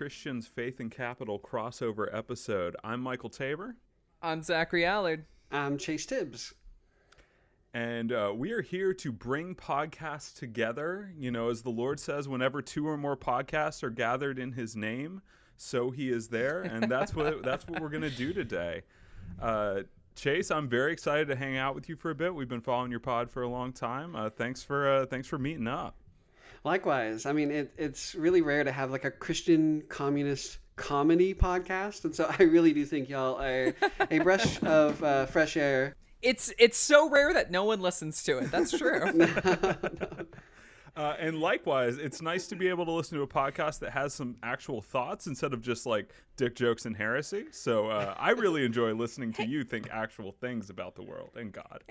Christians Faith and Capital crossover episode. I'm Michael Tabor. I'm Zachary Allard. I'm Chase Tibbs. And uh, we are here to bring podcasts together. You know, as the Lord says, whenever two or more podcasts are gathered in His name, so He is there, and that's what that's what we're going to do today. Uh, Chase, I'm very excited to hang out with you for a bit. We've been following your pod for a long time. Uh, thanks for uh, thanks for meeting up. Likewise, I mean it, it's really rare to have like a Christian communist comedy podcast, and so I really do think y'all are a brush of uh, fresh air. It's it's so rare that no one listens to it. That's true. Uh, and likewise, it's nice to be able to listen to a podcast that has some actual thoughts instead of just like dick jokes and heresy. So uh, I really enjoy listening to you think actual things about the world and God.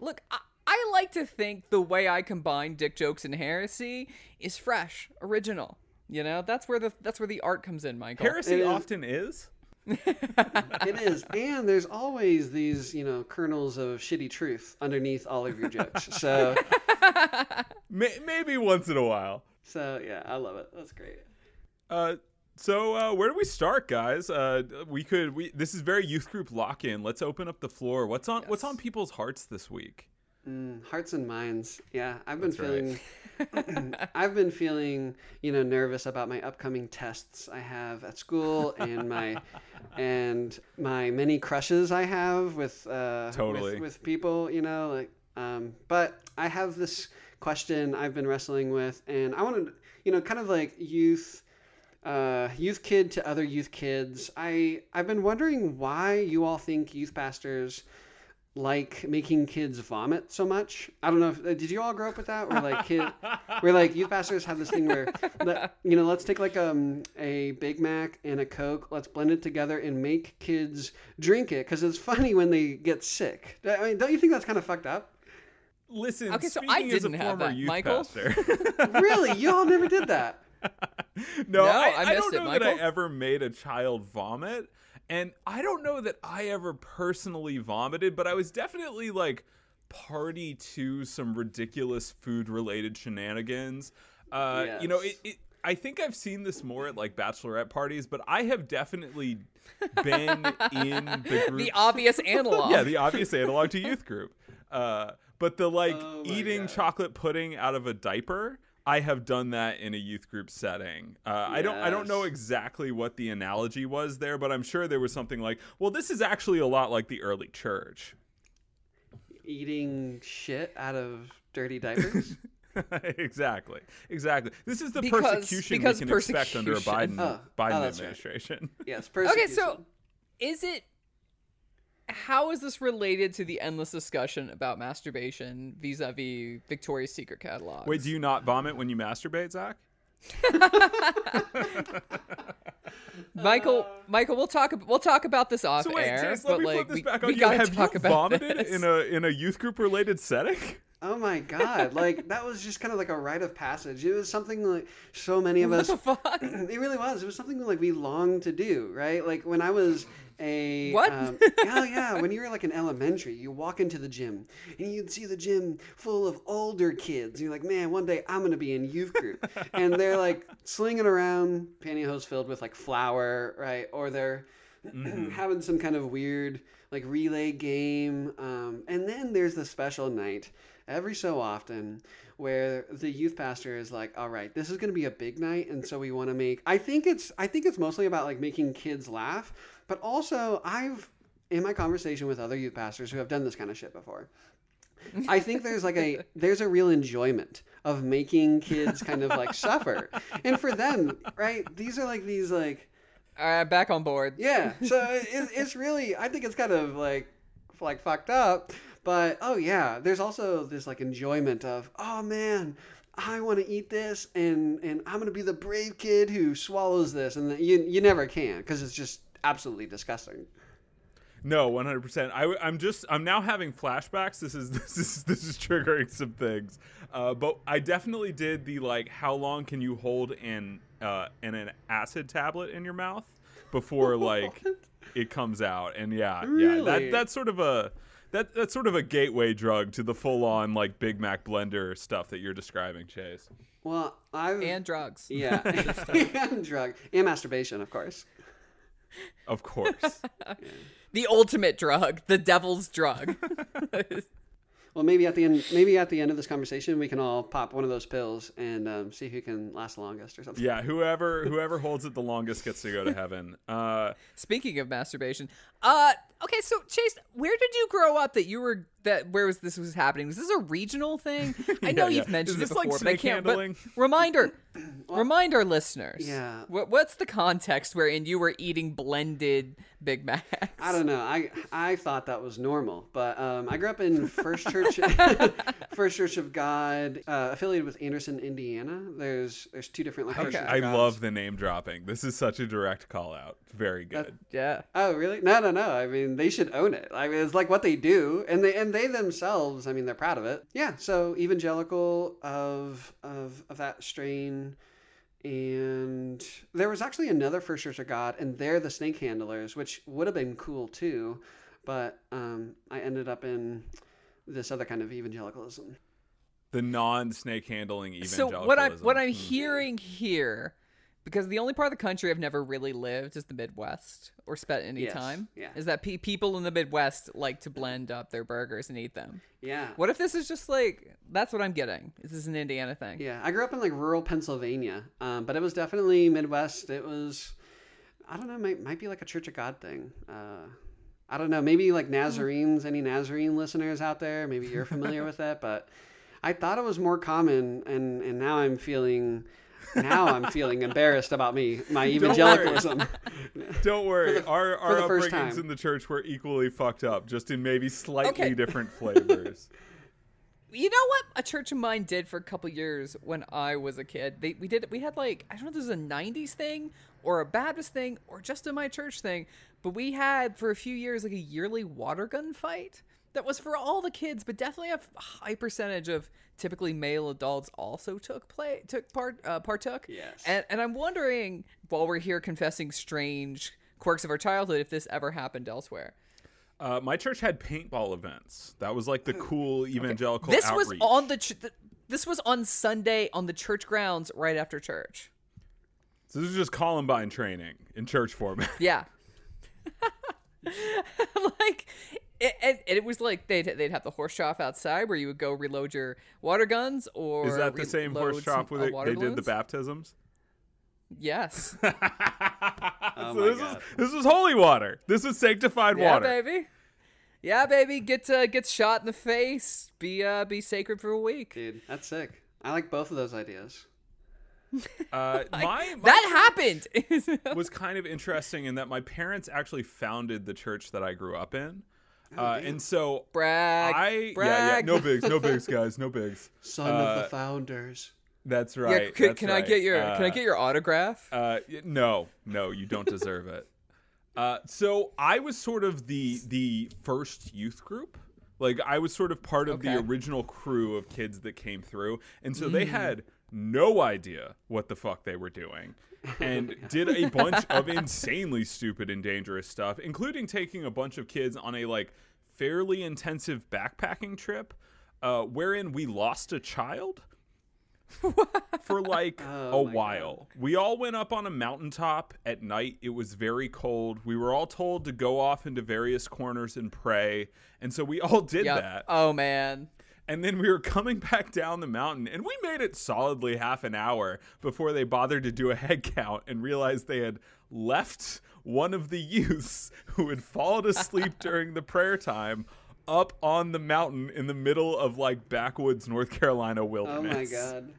Look, I, I like to think the way I combine dick jokes and heresy is fresh, original. You know, that's where the that's where the art comes in, Michael. Heresy is. often is. It is, and there's always these you know kernels of shitty truth underneath all of your jokes. So maybe once in a while. so yeah, I love it. That's great. Uh, so uh, where do we start, guys? Uh, we could. We this is very youth group lock in. Let's open up the floor. What's on What's on people's hearts this week? Mm, hearts and minds. Yeah, I've been That's right. feeling. I've been feeling, you know, nervous about my upcoming tests I have at school and my and my many crushes I have with uh, Totally. with, with people. You know, like. Um, but I have this question I've been wrestling with, and I want to, you know, kind of like youth. Uh, youth kid to other youth kids. I I've been wondering why you all think youth pastors like making kids vomit so much. I don't know. If, uh, did you all grow up with that? Where like kid, where like youth pastors have this thing where, let, you know, let's take like um a Big Mac and a Coke, let's blend it together and make kids drink it because it's funny when they get sick. I mean, don't you think that's kind of fucked up? Listen, Okay, so I didn't have former that, youth Michael. pastor. Really, you all never did that. no, No, I, I I don't it, know that I ever made a child vomit, and I don't know that I ever personally vomited, but I was definitely like party to some ridiculous food related shenanigans. Uh, You know, it, it. I think I've seen this more at like bachelorette parties, but I have definitely been in the group. the obvious analog. yeah, the obvious analog to youth group. Uh, but the like Oh eating God. chocolate pudding out of a diaper, I have done that in a youth group setting. Uh, I don't I don't know exactly what the analogy was there, but I'm sure there was something like, well, this is actually a lot like the early church. Eating shit out of dirty diapers. exactly, exactly. This is the Because- persecution because we can expect under a persecution. Biden Oh, oh, Biden right. administration. yes. Okay, so is it how is this related to the endless discussion about masturbation vis-a-vis Victoria's Secret catalogs? Wait, do you not vomit when you masturbate, Zach? Michael, Uh, Michael, we'll talk. We'll talk about this off So wait, air. But let me like, flip this we, back we you. Have talk you about vomited this. in a in a youth group related setting? Oh my god! Like that was just kind of like a rite of passage. It was something like so many of us. What the fuck? It really was. It was something like we longed to do, right? Like when I was a What? Um, yeah, yeah. When you were like in elementary, you walk into the gym and you'd see the gym full of older kids. You're like, man, one day I'm gonna be in youth group, and they're like slinging around pantyhose filled with like flour, right? Or they're having some kind of weird like relay game. Um, and then there's the special night every so often where the youth pastor is like, all right, this is going to be a big night. And so we want to make, I think it's, I think it's mostly about like making kids laugh, but also I've, in my conversation with other youth pastors who have done this kind of shit before, I think there's like a there's a real enjoyment of making kids kind of like suffer. And for them, right? These are like these like All right, back on board. yeah. So it, it's really, I think it's kind of like, like fucked up. But oh yeah, there's also this like enjoyment of, oh man, I want to eat this, and and I'm gonna be the brave kid who swallows this, and you you never can because it's just absolutely disgusting. No, one hundred percent. I'm just I'm now having flashbacks. This is this is this is triggering some things. Uh, but I definitely did the like, how long can you hold an uh, an, an acid tablet in your mouth before like it comes out? And yeah, yeah, Really? that that's sort of a that that's sort of a gateway drug to the full on like Big Mac blender stuff that you're describing, Chase. Well, I've and drugs. yeah, and drug and masturbation, of course. Of course. The ultimate drug, the devil's drug. Well, maybe at the end, maybe at the end of this conversation, we can all pop one of those pills and um, see who can last the longest or something. yeah, whoever whoever holds it the longest gets to go to heaven. Uh Speaking of masturbation, uh, okay, so Chase, where did you grow up that you were that where was this was happening? Was this a regional thing? I know Yeah, you've yeah. mentioned Is it this like before, but I can't. But handling? reminder, remind our listeners. Yeah. What, what's the context wherein you were eating blended Big Macs? I don't know. I I thought that was normal, but um, I grew up in First Church, First Church of God, uh, affiliated with Anderson, Indiana. There's there's two different like First Okay. I love the name dropping. This is such a direct call out. Very That- good. Yeah. Oh really? No, no, no. I mean, they should own it. I mean, it's like what they do, and they and they themselves. I mean, they're proud of it. Yeah. So evangelical of of of that strain, and there was actually another First Church of God, and they're the snake handlers, which would have been cool too, but um, I ended up in this other kind of evangelicalism. The non snake handling evangelicalism. So what I'm what I'm Hmm. hearing here, because the only part of the country I've never really lived is the Midwest or spent any Yes, time. yeah. Is that pe- people in the Midwest like to blend up their burgers and eat them? Yeah. What if this is just like that's what I'm getting? Is this an Indiana thing? Yeah, I grew up in like rural Pennsylvania, um, but it was definitely Midwest. It was, I don't know, might might be like a Church of God thing. Uh, I don't know, maybe like Nazarenes. Any Nazarene listeners out there? Maybe you're familiar with that, but I thought it was more common, and and now I'm feeling. Now I'm feeling embarrassed about me, my evangelicalism. Don't worry, the- our for our the first upbringings time. in the church were equally fucked up, just in maybe slightly Okay. different flavors. You know what a church of mine did for a couple years when I was a kid? They we did we had like I don't know if this was a '90s thing or a Baptist thing or just a my church thing, but we had for a few years like a yearly water gun fight that was for all the kids, but definitely a high percentage of typically male adults also took play took part uh, partook. Yes. and and I'm wondering while we're here confessing strange quirks of our childhood if this ever happened elsewhere. Uh, my church had paintball events. That was like the cool evangelical This outreach. was on the ch- th- this was on Sunday on the church grounds right after church. So this is just Columbine training in church format. Yeah. like it, and, and it was like they'd they'd have the horse shop outside where you would go reload your water guns or Is that the same horse shop where uh, they, they did the baptisms? Yes. so my this God. is this is holy water. This is sanctified water. yeah, water. baby. Yeah, baby. Get uh, get shot in the face. Be uh, be sacred for a week. Dude, that's sick. I like both of those ideas. Uh, my, my That happened. was kind of interesting in that my parents actually founded the church that I grew up in. Uh, and so brag. I yeah yeah brag. no bigs no bigs guys no bigs Son of Uh, the founders. that's Yeah, right can, that's can I get your can I Uh, get your autograph? Uh, no, no, you don't deserve it. Uh, so I was sort of the the first youth group. Like I was sort of part of the original crew of kids that came through, and so they had no idea what the fuck they were doing, and did a bunch of insanely stupid and dangerous stuff, including taking a bunch of kids on a like fairly intensive backpacking trip, uh, wherein we lost a child for like Oh a my while. We all went up on a mountaintop at night. It was very cold. We were all told to go off into various corners and pray. And so we all did Yep. that. Oh man. And then we were coming back down the mountain and we made it solidly half an hour before they bothered to do a head count and realized they had left one of the youths who had fallen asleep during the prayer time up on the mountain in the middle of like backwoods North Carolina wilderness. Oh my god.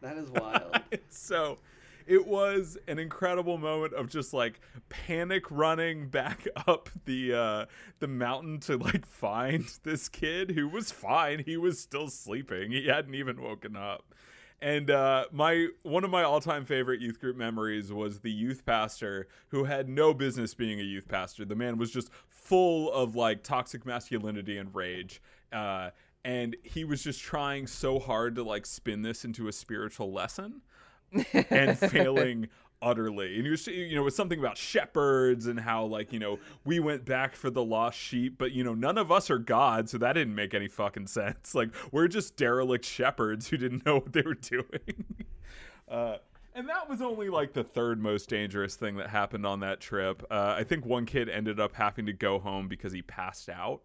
That is wild. so it was an incredible moment of just like panic running back up the uh the mountain to like find this kid who was fine he was still sleeping he hadn't even woken up and uh, my one of my all-time favorite youth group memories was the youth pastor who had no business being a youth pastor. The man was just full of like toxic masculinity and rage. Uh, and he was just trying so hard to like spin this into a spiritual lesson and failing utterly. And was, you know, it was something about shepherds and how, like, you know, we went back for the lost sheep, but, you know, none of us are God, so that didn't make any fucking sense. Like, we're just derelict shepherds who didn't know what they were doing. uh, and that was only like the third most dangerous thing that happened on that trip. Uh, I think one kid ended up having to go home because he passed out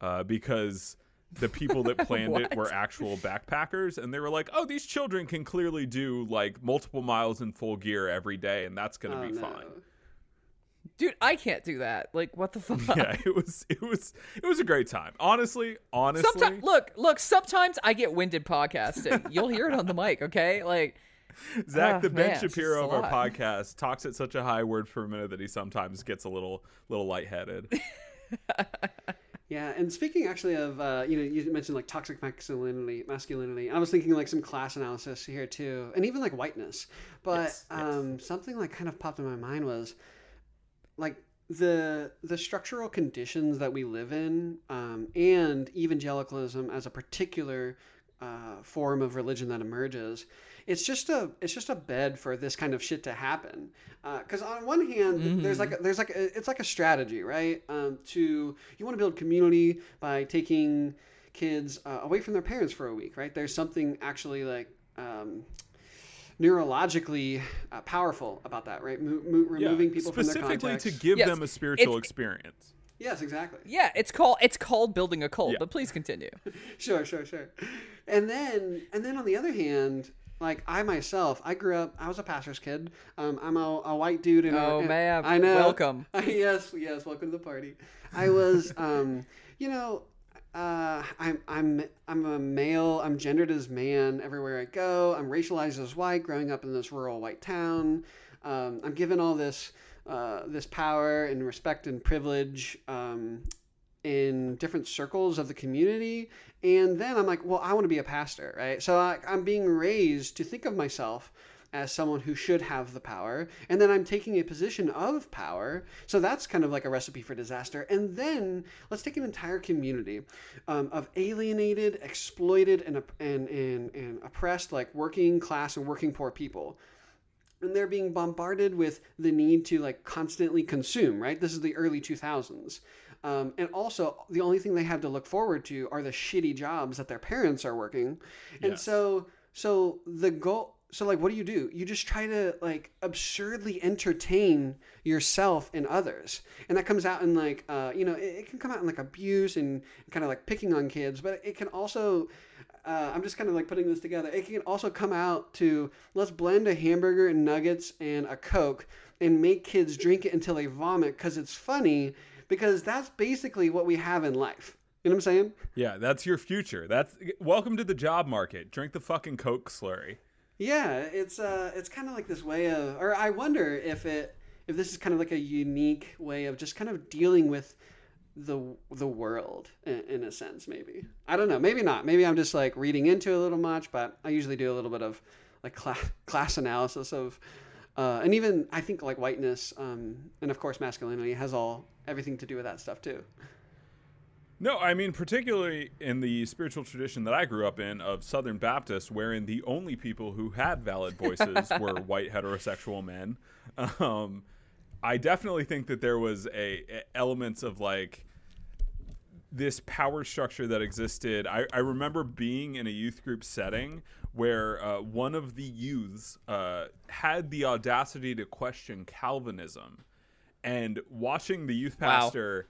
uh, because the people that planned it were actual backpackers and they were like oh these children can clearly do like multiple miles in full gear every day and that's gonna Oh, be no. fine Dude, I can't do that. Like, what the fuck? yeah it was it was it was a great time honestly honestly Sometimes, look, look. Sometimes I get winded podcasting. You'll hear it on the mic, okay? Like, zach Ah, the ben man, shapiro of our lot. podcast talks at such a high word per minute that he sometimes gets a little little lightheaded Yeah, and speaking actually of, uh, you know, you mentioned like toxic masculinity, masculinity. I was thinking like some class analysis here too, and even like whiteness. But Yes, yes. um, something like kind of popped in my mind was like the the structural conditions that we live in, um, and evangelicalism as a particular uh, form of religion that emerges. It's just a it's just a bed for this kind of shit to happen. Because on one hand, there's like a, there's like a, it's like a strategy, right? Um, to you want to build community by taking kids uh, away from their parents for a week, right? There's something actually like um, neurologically uh, powerful about that, right? Mo- mo- removing people from their specifically to give Yes, them a spiritual it's- experience Yes, exactly. yeah, it's called it's called building a cult. Yeah. But please continue. sure, sure, sure. And then, and then on the other hand, like I myself, I grew up. I was a pastor's kid. Um, I'm a, a white dude. In Oh, a, man. I know. Welcome. yes, yes. Welcome to the party. I was, um, you know, uh, I'm I'm I'm a male. I'm gendered as man everywhere I go. I'm racialized as white. Growing up in this rural white town, um, I'm given all this uh, this power and respect and privilege. Um, in different circles of the community. And then I'm like, well, I want to be a pastor, right? So I, I'm being raised to think of myself as someone who should have the power. And then I'm taking a position of power. So that's kind of like a recipe for disaster. And then let's take an entire community um, of alienated, exploited, and, and, and, and oppressed, like working class and working poor people and they're being bombarded with the need to like constantly consume right this is the early 2000s um, and also the only thing they have to look forward to are the shitty jobs that their parents are working and Yes. so so the goal so like what do you do you just try to like absurdly entertain yourself and others and that comes out in like uh, you know it, it can come out in like abuse and kind of like picking on kids but it can also uh, I'm just kind of like putting this together. It can also come out to let's blend a hamburger and nuggets and a Coke and make kids drink it until they vomit because it's funny because that's basically what we have in life. You know what I'm saying? yeah that's your future that's welcome to the job market drink the fucking coke slurry Yeah, it's uh, it's kind of like this way of, or I wonder if it, if this is kind of like a unique way of just kind of dealing with the the world in, in a sense. Maybe I don't know. Maybe not. Maybe I'm just like reading into a little much. But I usually do a little bit of like class class analysis of, uh, and even I think like whiteness, um, and of course masculinity has all everything to do with that stuff too. No, I mean particularly in the spiritual tradition that I grew up in of Southern Baptist, wherein the only people who had valid voices were white heterosexual men. Um, I definitely think that there was a, a elements of like this power structure that existed. I, I remember being in a youth group setting where uh, one of the youths uh, had the audacity to question Calvinism, and watching the youth Wow. pastor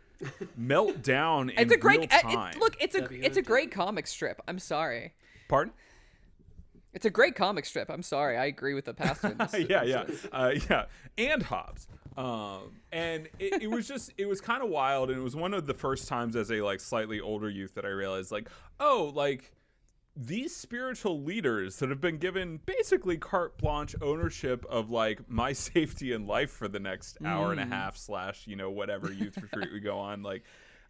melt down in It's a great real it- look. It's a W it's a great comic strip. I'm sorry. Pardon? It's a great comic strip. I'm sorry. I agree with the pastor. In this. yeah, yeah, uh, yeah, and Hobbes. Um, and it, it was just, it was kind of wild, and it was one of the first times as a like slightly older youth that I realized, like, oh, like these spiritual leaders that have been given basically carte blanche ownership of like my safety and life for the next hour and a half slash you know whatever youth retreat we go on like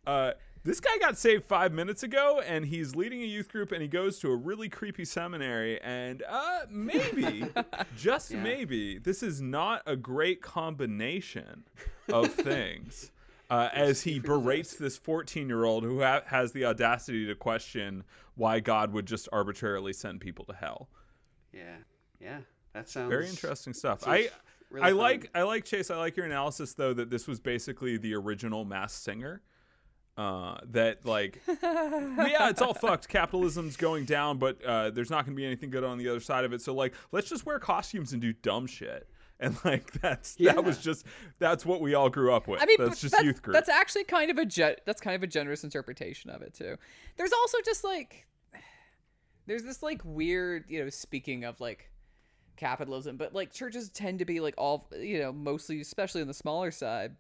uh this guy got saved five minutes ago and he's leading a youth group and he goes to a really creepy seminary and uh maybe just Yeah. maybe this is not a great combination of things uh, as he berates this 14 year old who ha- has the audacity to question why God would just arbitrarily send people to hell. Yeah, yeah, that sounds Very interesting stuff. I Really I fun. like I like Chase. I like your analysis though that this was basically the original Masked Singer. Uh, that like, yeah, it's all fucked. Capitalism's going down, but uh, there's not going to be anything good on the other side of it. So like, let's just wear costumes and do dumb shit. And like that's that was just that's what we all grew up with. I mean, that's just that's, youth group. That's actually kind of a ge- that's kind of a generous interpretation of it too. There's also just like there's this like weird, you know, speaking of like capitalism, but like churches tend to be like all, you know, mostly especially on the smaller side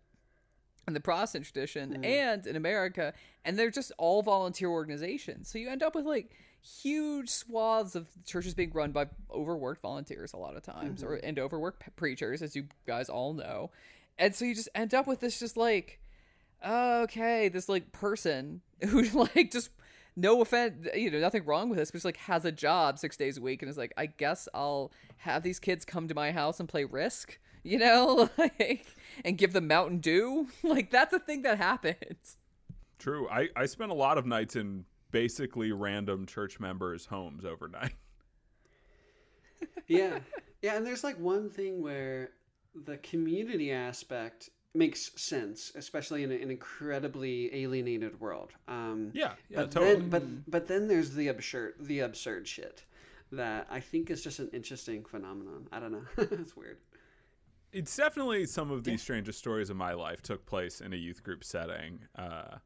in the Protestant tradition hmm. and in America, and they're just all volunteer organizations. So you end up with like huge swaths of churches being run by overworked volunteers a lot of times, or mm-hmm. and overworked preachers, as you guys all know. And so you just end up with this just like, okay, this like person who like just no offense, you know, nothing wrong with this, but just like has a job six days a week and is like, I guess I'll have these kids come to my house and play Risk, you know, like, and give them Mountain Dew. Like that's a thing that happens. True. I I spent a lot of nights in basically random church members' homes overnight. yeah yeah and there's like one thing where the community aspect makes sense especially in an incredibly alienated world um Yeah, yeah, but totally. then but but then there's the absurd the absurd shit that i think is just an interesting phenomenon i don't know it's weird it's definitely some of the strangest stories of my life took place in a youth group setting. Uh,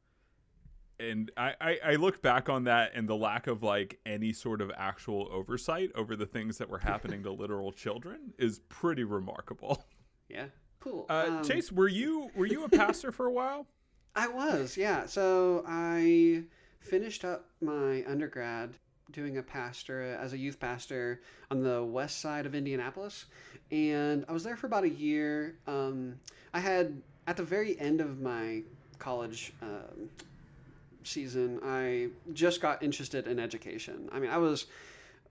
and I, I, I look back on that and the lack of like any sort of actual oversight over the things that were happening to literal children is pretty remarkable. yeah cool Uh, Um, Chase, were you were you a pastor for a while? I was, yeah. So I finished up my undergrad doing a pastor as a youth pastor on the west side of Indianapolis, and I was there for about a year. Um, I had at the very end of my college um, season, I just got interested in education. I mean, I was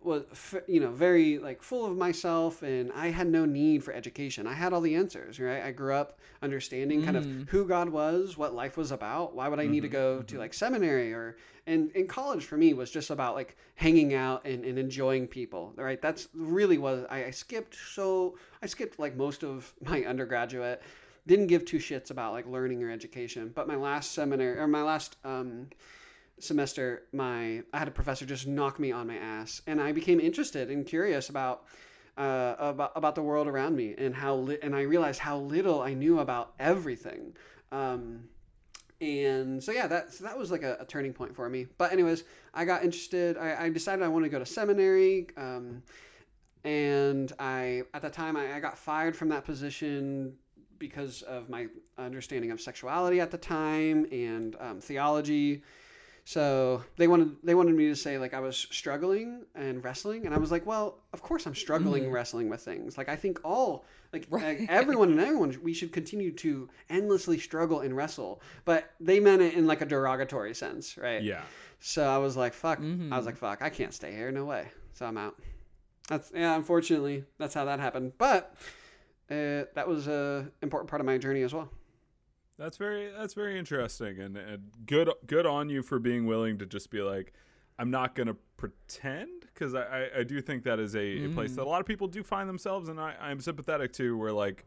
was you know very like full of myself and i had no need for education. I had all the answers right? I grew up understanding kind of mm. who god was what life was about why would i need to mm-hmm. go to mm-hmm. like seminary or and in college for me was just about like hanging out and, and enjoying people right? That's really was I, I skipped so i skipped like most of my undergraduate didn't give two shits about like learning or education. But my last seminar or my last um semester my i had a professor just knock me on my ass and i became interested and curious about uh, about about the world around me and how li- and i realized how little i knew about everything. Um, and so yeah that so that was like a, a turning point for me. But anyways i got interested. I, I decided i wanted to go to seminary um, and i at the time I, I got fired from that position because of my understanding of sexuality at the time and um, theology so they wanted they wanted me to say like I was struggling and wrestling, and I was like, well, of course I'm struggling wrestling with things. Like I think all like Right. everyone and everyone we should continue to endlessly struggle and wrestle, but they meant it in like a derogatory sense, right? Yeah. So I was like, fuck. I was like, fuck. I can't stay here. No way. So I'm out. That's yeah. Unfortunately, that's how that happened. But uh, that was a important part of my journey as well. That's very that's very interesting and, and good good on you for being willing to just be like, I'm not gonna pretend because I, I, I do think that is a, a place that a lot of people do find themselves and I, I'm sympathetic to where like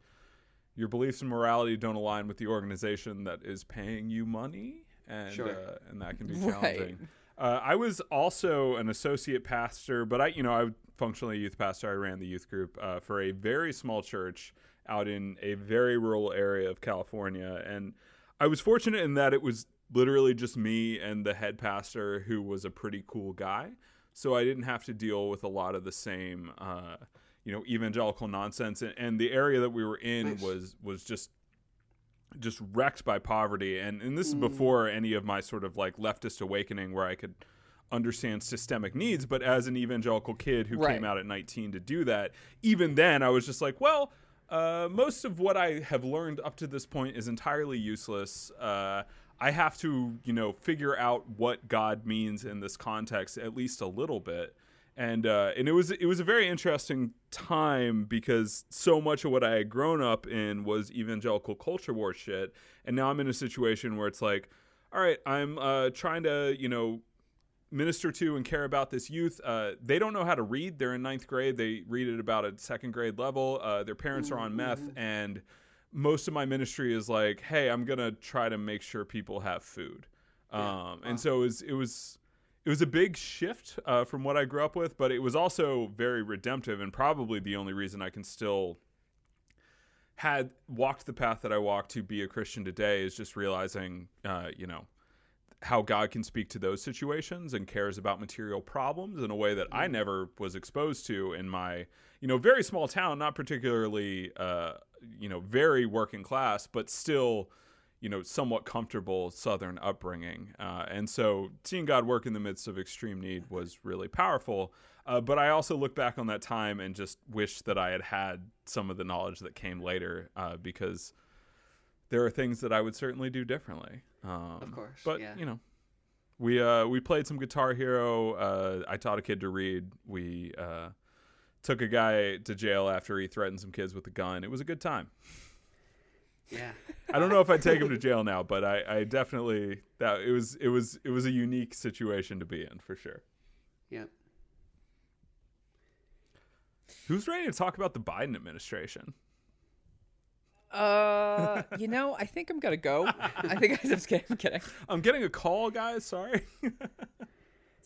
your beliefs and morality don't align with the organization that is paying you money and Sure. uh, and that can be Right. challenging. Uh, I was also an associate pastor, but I you know I functionally a youth pastor. I ran the youth group uh, for a very small church out in a very rural area of California, and I was fortunate in that it was literally just me and the head pastor who was a pretty cool guy. So I didn't have to deal with a lot of the same, uh, you know, evangelical nonsense. And, and the area that we were in Nice. was was just just wrecked by poverty. And and this is before any of my sort of like leftist awakening where I could understand systemic needs. But as an evangelical kid who Right. came out at 19 to do that, even then I was just like, well. Uh, most of what I have learned up to this point is entirely useless. Uh, I have to, you know, figure out what God means in this context at least a little bit. And uh, and it was it was a very interesting time because so much of what I had grown up in was evangelical culture war shit, and now I'm in a situation where it's like, all right, I'm uh, trying to you know minister to and care about this youth. Uh, they don't know how to read. They're in ninth grade. They read at about a second grade level. Uh, their parents are on meth, and most of my ministry is like, hey, I'm gonna try to make sure people have food. Um, and so it was it was it was a big shift uh, from what I grew up with, but it was also very redemptive and probably the only reason I can still had walked the path that I walked to be a Christian today is just realizing, uh, you know, how God can speak to those situations and cares about material problems in a way that I never was exposed to in my, you know, very small town, not particularly, uh, you know, very working class, but still, you know, somewhat comfortable Southern upbringing. Uh, and so seeing God work in the midst of extreme need was really powerful. Uh, but I also look back on that time and just wish that I had had some of the knowledge that came later uh, because there are things that I would certainly do differently. Um, Of course, But, yeah. you know, we uh, we played some Guitar Hero. Uh, I taught a kid to read. We uh, took a guy to jail after he threatened some kids with a gun. It was a good time. Yeah. I don't know if I'd take him to jail now, but I, I definitely that it was it was it was a unique situation to be in for sure. Yep. Who's ready to talk about the Biden administration? Uh, you know, I think I'm gonna go. I think I'm just kidding. I'm kidding. I'm getting a call, guys. Sorry.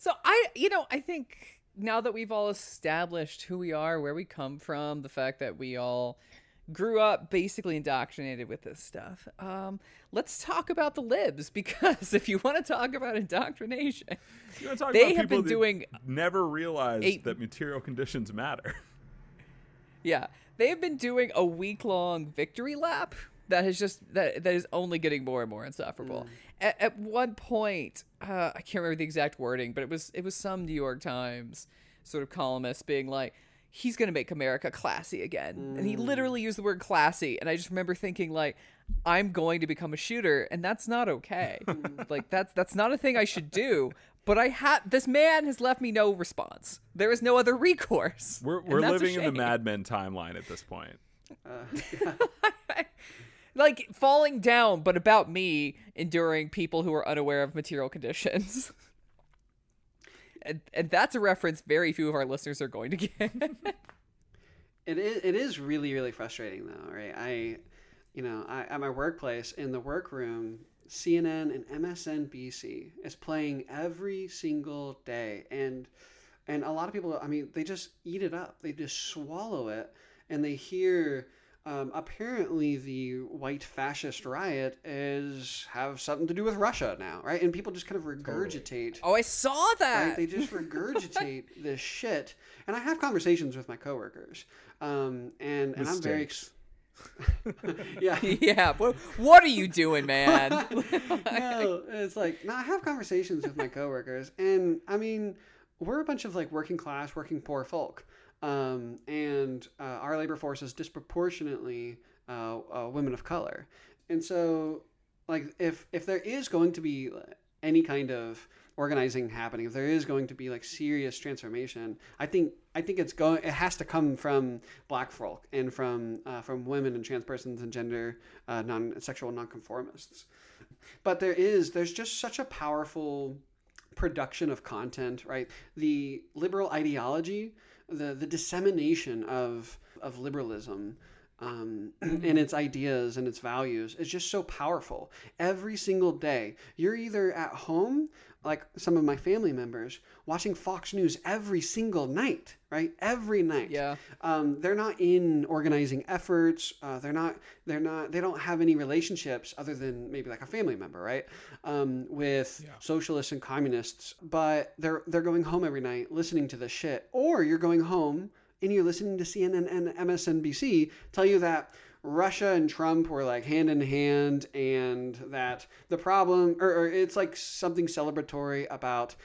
So I, you know, I think now that we've all established who we are, where we come from, the fact that we all grew up basically indoctrinated with this stuff, um, let's talk about the libs because if you want to talk about indoctrination, talk They about have been doing never realized eight- that material conditions matter. yeah, they have been doing a week long victory lap that has just that that is only getting more and more insufferable. At, at one point, uh, I can't remember the exact wording, but it was it was some New York Times sort of columnist being like, "He's going to make America classy again," and he literally used the word classy, and I just remember thinking like. I'm going to become a shooter, and that's not okay. like that's that's not a thing I should do. But I have this man has left me no response. There is no other recourse. We're we're living in the shame. Mad Men timeline at this point. like falling down, but about me enduring people who are unaware of material conditions. and, and that's a reference very few of our listeners are going to get. It is, it is really, really frustrating though, right? I, you know, I, at my workplace in the workroom, CNN and MSNBC is playing every single day, and and a lot of people, I mean, they just eat it up. They just swallow it, and they hear. Um, apparently, the white fascist riot is have something to do with Russia now, right? And people just kind of regurgitate oh, I saw that. right? They just regurgitate this shit. And I have conversations with my coworkers, um, and and With I'm very, ex- yeah. yeah. What, what are you doing, man? no, it's like no. I have conversations with my coworkers, and I mean, we're a bunch of like working class, working poor folk, um, and uh, our labor force is disproportionately uh, uh, women of color, and so like if if there is going to be any kind of organizing happening, if there is going to be like serious transformation, I think I think it's going. It has to come from Black folk and from uh, from women and trans persons and gender uh, non sexual nonconformists. But there is there's just such a powerful production of content, right? The liberal ideology, the the dissemination of of liberalism. Um, and its ideas and its values is just so powerful. Every single day, you're either at home, like some of my family members, watching Fox News every single night, right? Every night. Yeah. Um, they're not in organizing efforts. Uh, they're not. They're not. They don't have any relationships other than maybe like a family member, right? Um, with yeah. socialists and communists. But they're they're going home every night listening to this shit. Or you're going home and you're listening to CNN and MSNBC tell you that Russia and Trump were like hand in hand, and that the problem, or, or it's like something celebratory about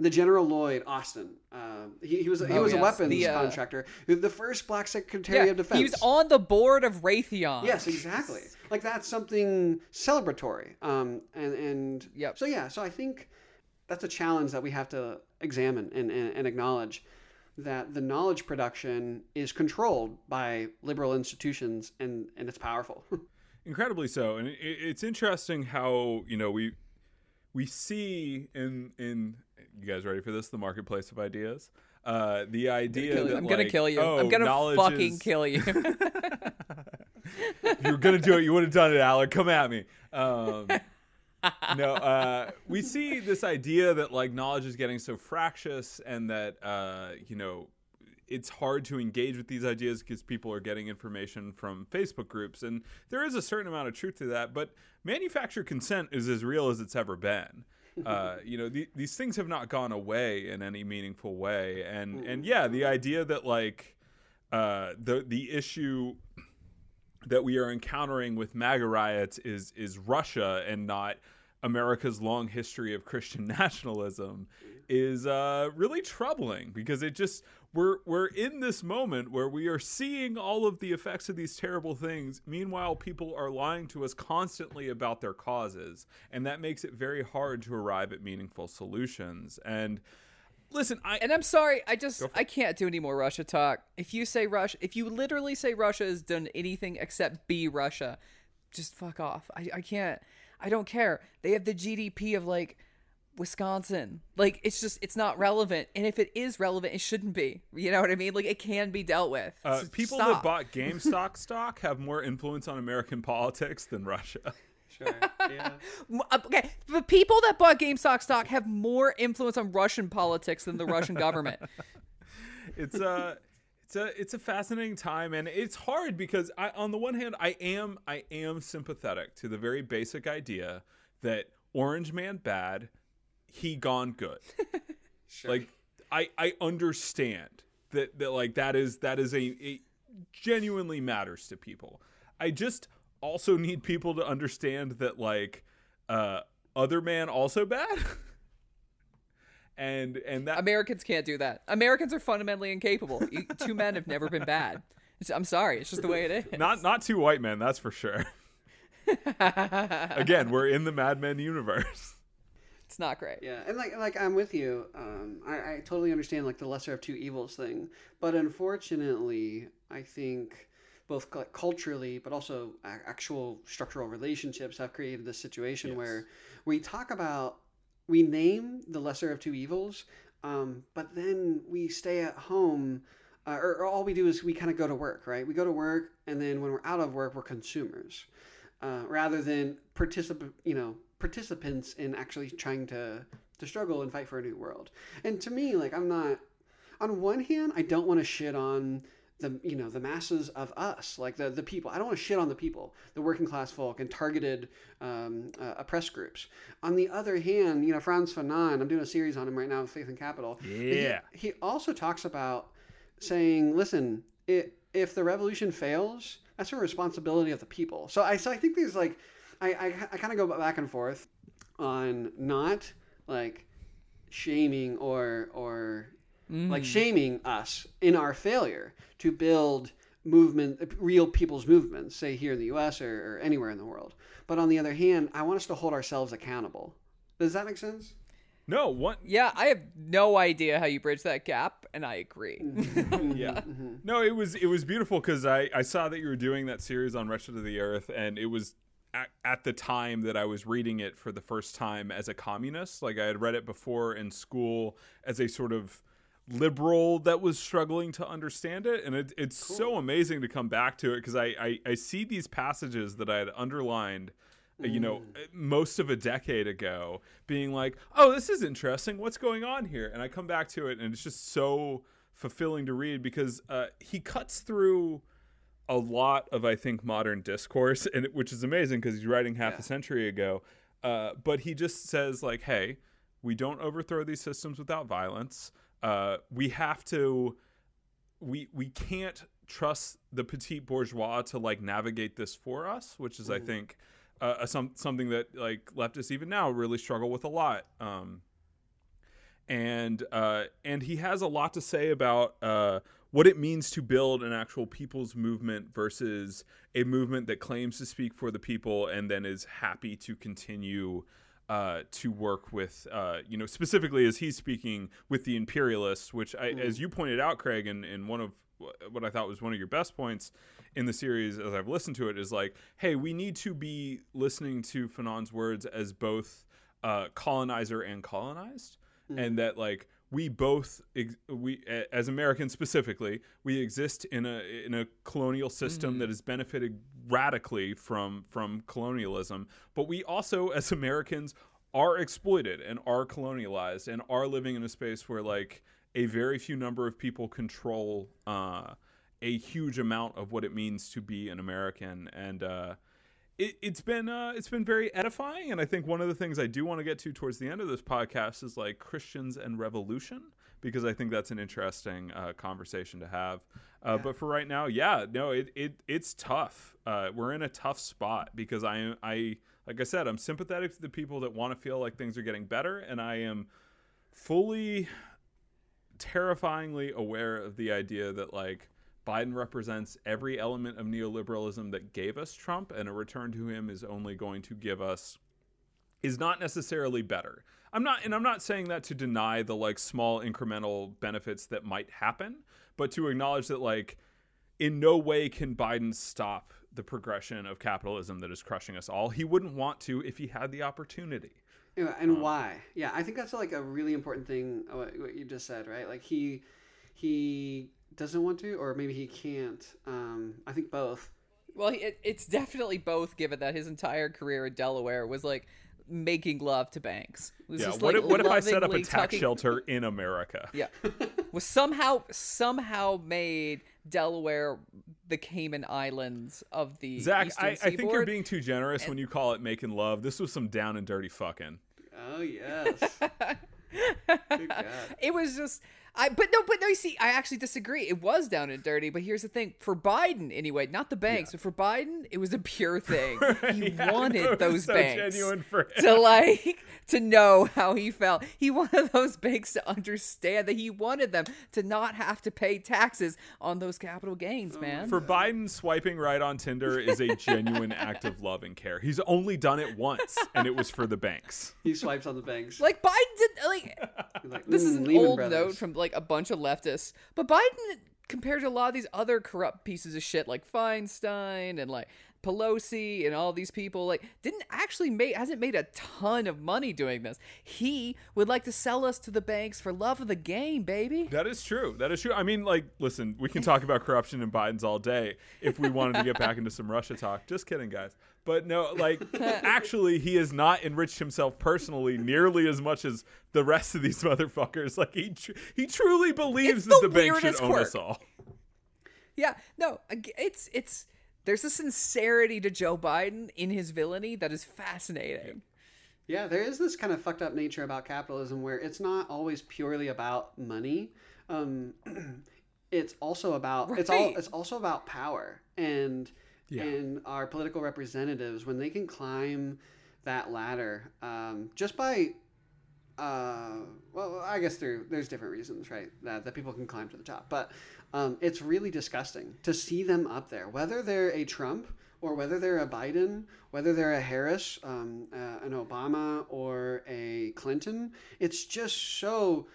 the General Lloyd Austin. Uh, he, he was he Oh, was a weapons The, uh, contractor, the first Black Secretary yeah. of Defense. He was on the board of Raytheon. Yes, exactly. Like that's something celebratory. Um, and and Yep. So yeah, so I think that's a challenge that we have to examine and, and, and acknowledge that the knowledge production is controlled by liberal institutions and and it's powerful. incredibly so and it, it's interesting how you know we we see in in you guys ready for this? The marketplace of ideas. Uh, the idea Kill you. that I'm gonna kill you. oh, I'm gonna fucking is- kill you. you're gonna do it, you would have done it, Alec. Come at me. Um, no, uh, we see this idea that like knowledge is getting so fractious, and that uh, you know it's hard to engage with these ideas because people are getting information from Facebook groups, and there is a certain amount of truth to that. But manufactured consent is as real as it's ever been. Uh, you know, the, these things have not gone away in any meaningful way, and and yeah, the idea that like uh, the the issue that we are encountering with MAGA riots is is Russia and not America's long history of Christian nationalism is uh, really troubling because it just we're we're in this moment where we are seeing all of the effects of these terrible things. Meanwhile, people are lying to us constantly about their causes, and that makes it very hard to arrive at meaningful solutions. And listen, I and I'm sorry, I just I can't do any more Russia talk. If you say Russia, if you literally say Russia has done anything except be Russia, just fuck off. I I can't. I don't care. They have the GDP of like Wisconsin. Like it's just it's not relevant. And if it is relevant, it shouldn't be. You know what I mean? Like it can be dealt with. Uh, people stop. that bought GameStop stock have more influence on American politics than Russia. Sure. Yeah. Uh, Okay, the people that bought GameStop stock have more influence on Russian politics than the Russian government. It's a it's a it's a fascinating time, and it's hard because I, on the one hand, I am I am sympathetic to the very basic idea that Orange Man bad, he gone good. Sure. Like I I understand that that like that is that is a, a genuinely matters to people. I just also need people to understand that like uh other man also bad. and and that Americans can't do that. Americans are fundamentally incapable. Two men have never been bad. It's- I'm sorry. It's just the way it is. not not two white men, that's for sure. Again, we're in the Mad Men universe. It's not great. Yeah, and like like I'm with you. Um, I, I totally understand like the lesser of two evils thing, but unfortunately, I think both culturally, but also actual structural relationships have created this situation Yes. where we talk about we name the lesser of two evils, um, but then we stay at home. Uh, or, or all we do is we kind of go to work, right? We go to work, and then when we're out of work, we're consumers, uh, rather than particip- you know, participants in actually trying to to struggle and fight for a new world. And to me, like I'm not. On one hand, I don't want to shit on the you know the masses of us, like the the people. I don't want to shit on the people, the working class folk, and targeted um, uh, oppressed groups. On the other hand, you know Frantz Fanon, I'm doing a series on him right now, with Faith and Capital. But he- Yeah. he also talks about saying, listen, it, if the revolution fails, that's a responsibility of the people. So I, so I think these like, I, I, I kind of go back and forth on not like shaming or, or like mm. shaming us in our failure to build movement, real people's movements, say here in the U.S. or, or anywhere in the world. But on the other hand, I want us to hold ourselves accountable. Does that make sense? No, one Yeah, I have no idea how you bridge that gap, and I agree. Mm-hmm. Mm-hmm. yeah. Mm-hmm. No, it was it was beautiful because I I saw that you were doing that series on Wretched of the Earth, and it was at, at the time that I was reading it for the first time as a communist. Like I had read it before in school as a sort of liberal that was struggling to understand it, and it, it's so amazing to come back to it because I, I I see these passages that I had underlined. uh, You know, most of a decade ago, being like, "Oh, this is interesting. What's going on here?" And I come back to it, and it's just so fulfilling to read because uh, he cuts through a lot of I think modern discourse, and it- which is amazing because he's writing half Yeah. a century ago. Uh, but he just says like, "Hey, we don't overthrow these systems without violence. Uh, we have to. We we can't trust the petit bourgeois to like navigate this for us, which is I think uh, a, some something that like leftists even now really struggle with a lot. Um, and uh, and he has a lot to say about uh, what it means to build an actual people's movement versus a movement that claims to speak for the people and then is happy to continue uh, to work with, uh, you know, specifically as he's speaking with the imperialists, which, I, as you pointed out, Craig, in, in one of what I thought was one of your best points in the series as I've listened to it is like, hey, we need to be listening to Fanon's words as both uh, colonizer and colonized. and that like we both ex- we as Americans specifically we exist in a in a colonial system that has benefited radically from from colonialism but we also as Americans are exploited and are colonialized and are living in a space where like a very few number of people control uh, a huge amount of what it means to be an American. And uh, it, it's been uh, it's been very edifying, and I think one of the things I do want to get to towards the end of this podcast is like Christians and revolution, because I think that's an interesting uh, conversation to have. Uh, But for right now, yeah, no, it, it it's tough. Uh, we're in a tough spot because I I like I said, I'm sympathetic to the people that want to feel like things are getting better, and I am fully terrifyingly aware of the idea that like Biden represents every element of neoliberalism that gave us Trump, and a return to him is only going to give us is not necessarily better. I'm not, and I'm not saying that to deny the like small incremental benefits that might happen, but to acknowledge that like in no way can Biden stop the progression of capitalism that is crushing us all. He wouldn't want to if he had the opportunity. Yeah, and why? Yeah, I think that's like a really important thing. uh, What, what you just said, right? Like he he doesn't want to, or maybe he can't. Um, I think both. Well, it, it's definitely both, given that his entire career in Delaware was like making love to banks. Was Yeah. just, What, like, if, what if I set up a tax tucking- shelter in America? Yeah, was somehow somehow made Delaware the Cayman Islands of the Zach, Eastern I, I think you're being too generous when you call it making love. This was some down and dirty fucking. Oh yes. Good God. It was just I but no but no you see I actually disagree. It was down and dirty, but here's the thing. For Biden anyway, not the banks, but for Biden, it was a pure thing. He Yeah, wanted those so banks for to like to know how he felt. He wanted those banks to understand that he wanted them to not have to pay taxes on those capital gains, man. For Biden, swiping right on Tinder is a genuine act of love and care. He's only done it once, and it was for the banks. He swipes on the banks. like Biden did like like, this is "Mm, an old Brothers." note from like a bunch of leftists, but Biden, compared to a lot of these other corrupt pieces of shit like Feinstein and like Pelosi and all these people, like didn't actually make hasn't made a ton of money doing this. He would like to sell us to the banks for love of the game, baby. That is true. That is true. I mean, like, listen, we can talk about corruption in Biden's all day if we wanted to get back into some Russia talk. Just kidding, guys. But no, like, actually, he has not enriched himself personally nearly as much as the rest of these motherfuckers. Like, he tr- he truly believes It's that the the, bank should weirdest own us all. Yeah, no, it's it's there's a sincerity to Joe Biden in his villainy that is fascinating. Yeah, there is this kind of fucked up nature about capitalism where it's not always purely about money. Um, it's also about it's all Right. it's also about power and Yeah. and our political representatives when they can climb that ladder um, just by uh, well I guess there there's different reasons right that, that people can climb to the top but um, it's really disgusting to see them up there whether they're a Trump or whether they're a Biden, whether they're a Harris, um, uh, an Obama, or a Clinton, it's just so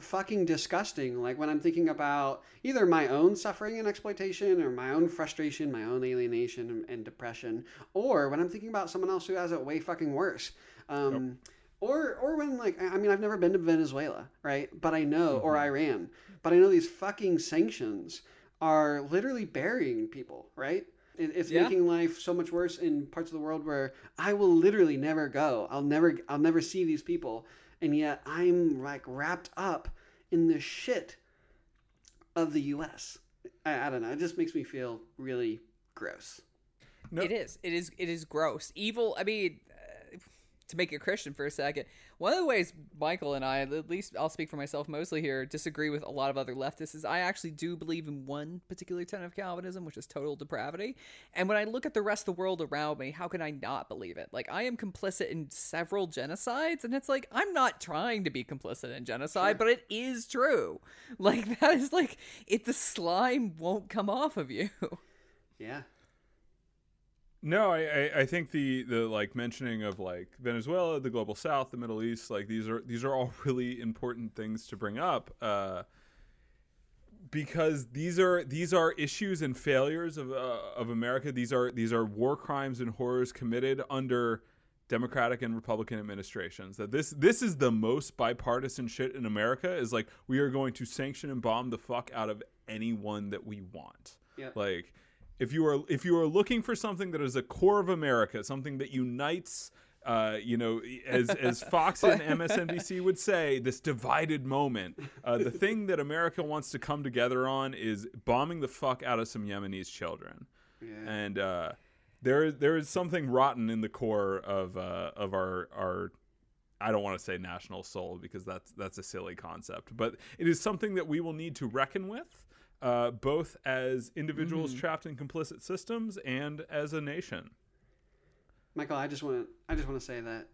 fucking disgusting. Like when I'm thinking about either my own suffering and exploitation, or my own frustration, my own alienation and, and depression, or when I'm thinking about someone else who has it way fucking worse. Um, Or, or when like I mean I've never been to Venezuela right but I know or mm-hmm. Iran but I know these fucking sanctions are literally burying people right it, it's Yeah. making life so much worse in parts of the world where I will literally never go. I'll never I'll never see these people, and yet I'm like wrapped up in the shit of the U.S. I, I don't know. It just makes me feel really gross. No. It is. It is. It is gross. Evil. I mean, to make it Christian for a second, one of the ways Michael and I, at least I'll speak for myself mostly here, disagree with a lot of other leftists is I actually do believe in one particular tenet of Calvinism, which is total depravity. And when I look at the rest of the world around me, how can I not believe it? Like I am complicit in several genocides, and it's like I'm not trying to be complicit in genocide, but it is true. Like that is like it. The slime won't come off of you. Yeah. No, I, I, I think the, the like mentioning of like Venezuela, the global South, the Middle East, like these are these are all really important things to bring up, uh, because these are these are issues and failures of uh, of America. These are these are war crimes and horrors committed under Democratic and Republican administrations that this this is the most bipartisan shit in America is like we are going to sanction and bomb the fuck out of anyone that we want. Yep. Like if you are if you are looking for something that is a core of America, something that unites uh, you know, as as Fox and MSNBC would say, this divided moment. Uh, the thing that America wants to come together on is bombing the fuck out of some Yemenis children, Yeah. and uh, there there is something rotten in the core of uh, of our our. I don't want to say national soul because that's that's a silly concept, but it is something that we will need to reckon with, uh, both as individuals trapped in complicit systems and as a nation. Michael, I just want to I just want to say that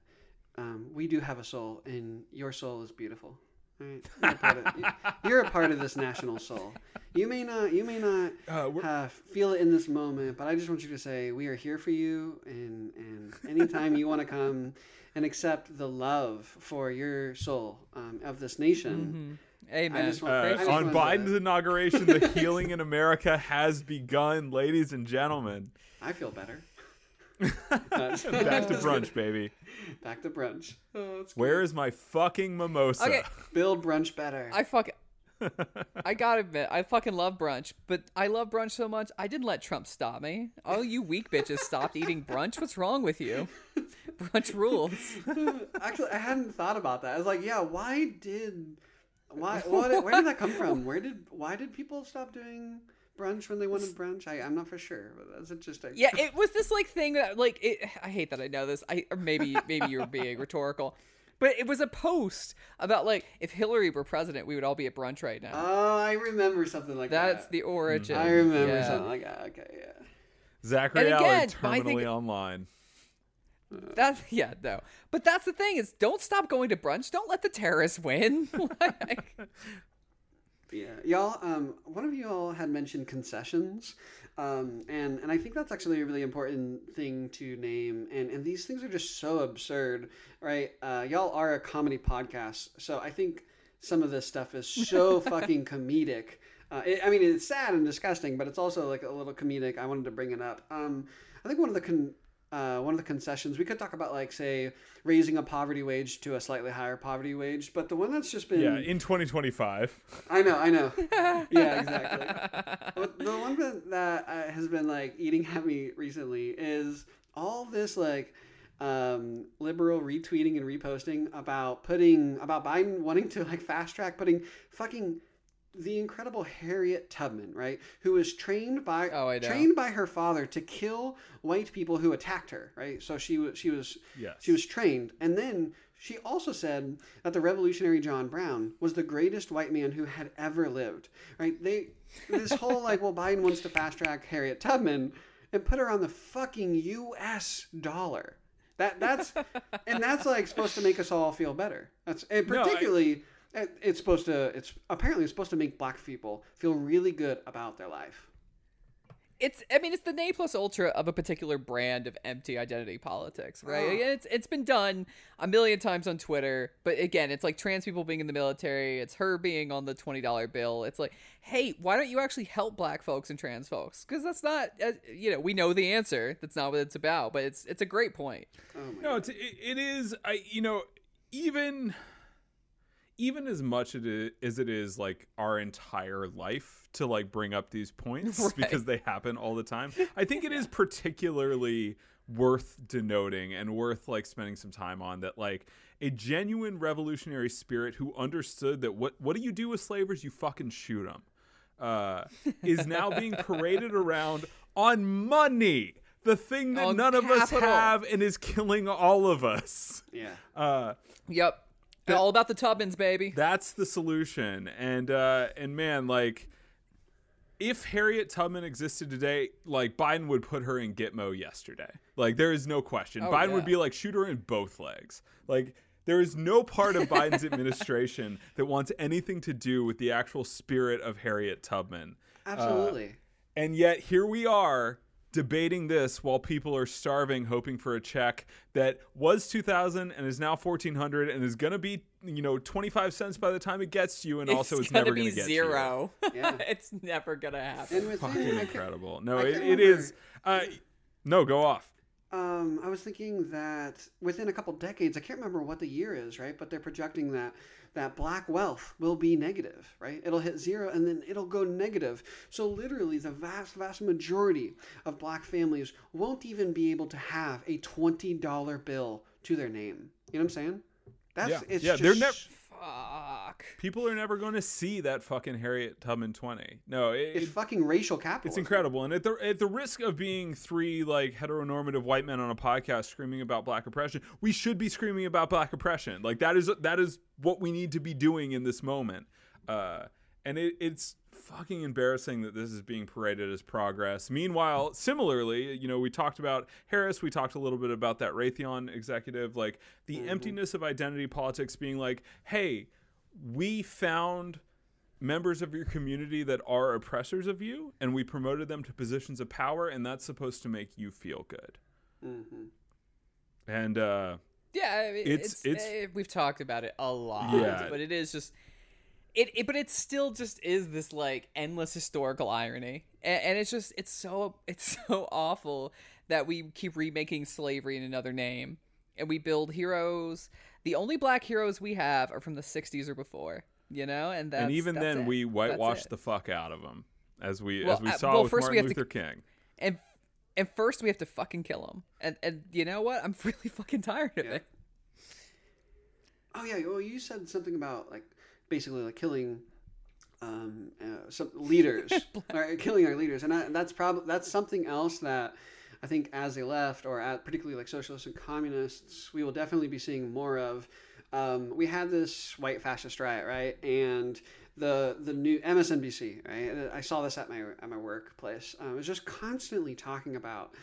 um, we do have a soul, and your soul is beautiful. All right? You're, a part of, you're a part of this national soul. You may not you may not Uh, uh, feel it in this moment, but I just want you to say we are here for you, and and anytime you want to come and accept the love for your soul um, of this nation. Amen. just Uh, on Biden's to- inauguration, the healing in America has begun, ladies and gentlemen. I feel better. Back to brunch, baby. Back to brunch. Oh, that's. Where is my fucking mimosa? Okay. build brunch better? I fuck. I gotta admit, I fucking love brunch, but I love brunch so much, I didn't let Trump stop me. All you weak bitches stopped eating brunch. What's wrong with you? Brunch rules. Actually, I hadn't thought about that. I was like, yeah, why did, why, what, where did that come from? Where did, why did people stop doing brunch when they wanted brunch? I, I'm not for sure, but that's interesting. Yeah, it was this like thing that like it, I hate that I know this. I or maybe maybe you're being rhetorical, but it was a post about like if Hillary were president, we would all be at brunch right now. Oh, I remember something like That's that. That's the origin. I remember Yeah. something like that. Okay, yeah. Zachary And Alley again, I terminally think- online. That's yeah, no. But that's the thing is, don't stop going to brunch. Don't let the terrorists win. like, Yeah, y'all. Um, one of you all had mentioned concessions, um, and and I think that's actually a really important thing to name. And and these things are just so absurd, right? Uh, y'all are a comedy podcast, so I think some of this stuff is so fucking comedic. Uh, it, I mean, it's sad and disgusting, but it's also like a little comedic. I wanted to bring it up. Um, I think one of the con- uh, one of the concessions we could talk about, like say, raising a poverty wage to a slightly higher poverty wage, but the one that's just been Yeah, in 2025. I know, I know. yeah, exactly. But the one that, that uh, has been like eating at me recently is all this like um, liberal retweeting and reposting about putting about Biden wanting to like fast track putting fucking the incredible Harriet Tubman, right, who was trained by Oh, I know. trained by her father to kill white people who attacked her, right? So she was she was Yes. she was trained, and then she also said that the revolutionary John Brown was the greatest white man who had ever lived. Right? They this whole like, well, Biden wants to fast track Harriet Tubman and put her on the fucking U.S. dollar. That that's and that's like supposed to make us all feel better. That's and No, I- particularly. it- it's supposed to. It's apparently it's supposed to make black people feel really good about their life. it's I mean it's the ne plus ultra of a particular brand of empty identity politics, right? Oh. And it's it's been done a million times on Twitter, but again, it's like trans people being in the military, it's her being on the twenty dollar bill. It's like, hey, why don't you actually help black folks and trans folks? Because that's not, uh, you know, we know the answer. That's not what it's about, but it's it's a great point. Oh my No, it's, it, it is. I you know even even as much it is, as it is like our entire life to like bring up these points Right. because they happen all the time. I think it is particularly worth denoting and worth like spending some time on that like a genuine revolutionary spirit who understood that what what do you do with slavers you fucking shoot them uh, is now being paraded around on money the thing that On none of us have and is killing all of us Yeah. uh, Yep, all about the Tubbins, baby. that's the solution and uh and man like if Harriet Tubman existed today, like Biden would put her in Gitmo yesterday. Like there is no question. Oh, Biden would be like shoot her in both legs. Like there is no part of Biden's administration that wants anything to do with the actual spirit of Harriet Tubman. Absolutely. And yet here we are debating this while people are starving hoping for a check that was 2000 and is now 1400 and is going to be you know 25 cents by the time it gets to you and also it's gonna never going to get to you. zero. Yeah. it's never gonna happen. and with fucking incredible no it, it is uh no go off um, I was thinking that within a couple decades, I can't remember what the year is, right? But they're projecting that that black wealth will be negative, right? It'll hit zero and then it'll go negative. So literally, the vast, vast majority of black families won't even be able to have a twenty dollar bill to their name. You know what I'm saying? That's Yeah. it's Yeah, just they're nev- Fuck. People are never going to see that fucking Harriet Tubman 20. No, it, it's it- fucking racial capitalism. it's incredible. And at the at the risk of being three like heteronormative white men on a podcast screaming about black oppression, we should be screaming about black oppression. Like that is that is what we need to be doing in this moment. Uh, and it, it's fucking embarrassing that this is being paraded as progress. Meanwhile, similarly, you know, we talked about Harris, we talked a little bit about that Raytheon executive, like the emptiness of identity politics being like, hey, we found members of your community that are oppressors of you and we promoted them to positions of power and that's supposed to make you feel good. Mhm. And uh Yeah, I mean, It's- it's, it's- eh, we've talked about it a lot. Yeah. but it is just it, it. But it still just is this like endless historical irony, and, and it's just it's so it's so awful that we keep remaking slavery in another name, and we build heroes. The only black heroes we have are from the '60s or before, you know, and that's, and even that's then it. we whitewash the fuck out of them as we Well, as we uh, saw well, with first we Martin have to- Luther King. and and first we have to fucking kill him, and and you know what? I'm really fucking tired of Yeah. it. Oh yeah, well you said something about like basically like killing um, uh, some leaders or killing our leaders, and I, that's probably that's something else that I think as a left or at, particularly like socialists and communists, we will definitely be seeing more of. Um, we had this white fascist riot, right, and the the new MSNBC, right. I saw this at my at my workplace. Um, it was just constantly talking about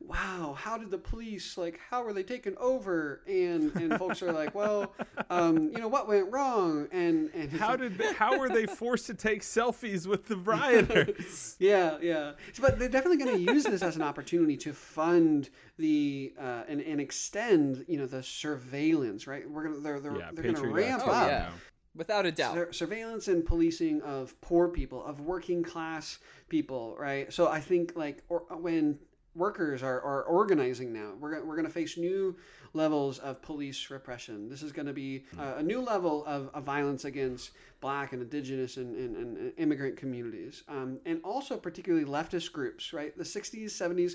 wow, how did the police like how were they taken over? And and folks are like, well, um, you know what went wrong? And and How did they, how were they forced to take selfies with the rioters? yeah, yeah. But they're definitely going to use this as an opportunity to fund the uh, and and extend you know the surveillance, right? We're gonna they're they're, yeah, they're going to ramp Oh, up yeah. Without a doubt. sur- surveillance and policing of poor people, of working class people, right? So I think like or, when workers are, are organizing now, we're we're going to face new levels of police repression. This is going to be uh, a new level of, of violence against black and indigenous and, and, and immigrant communities, um, and also particularly leftist groups, right? The 60s, 70s,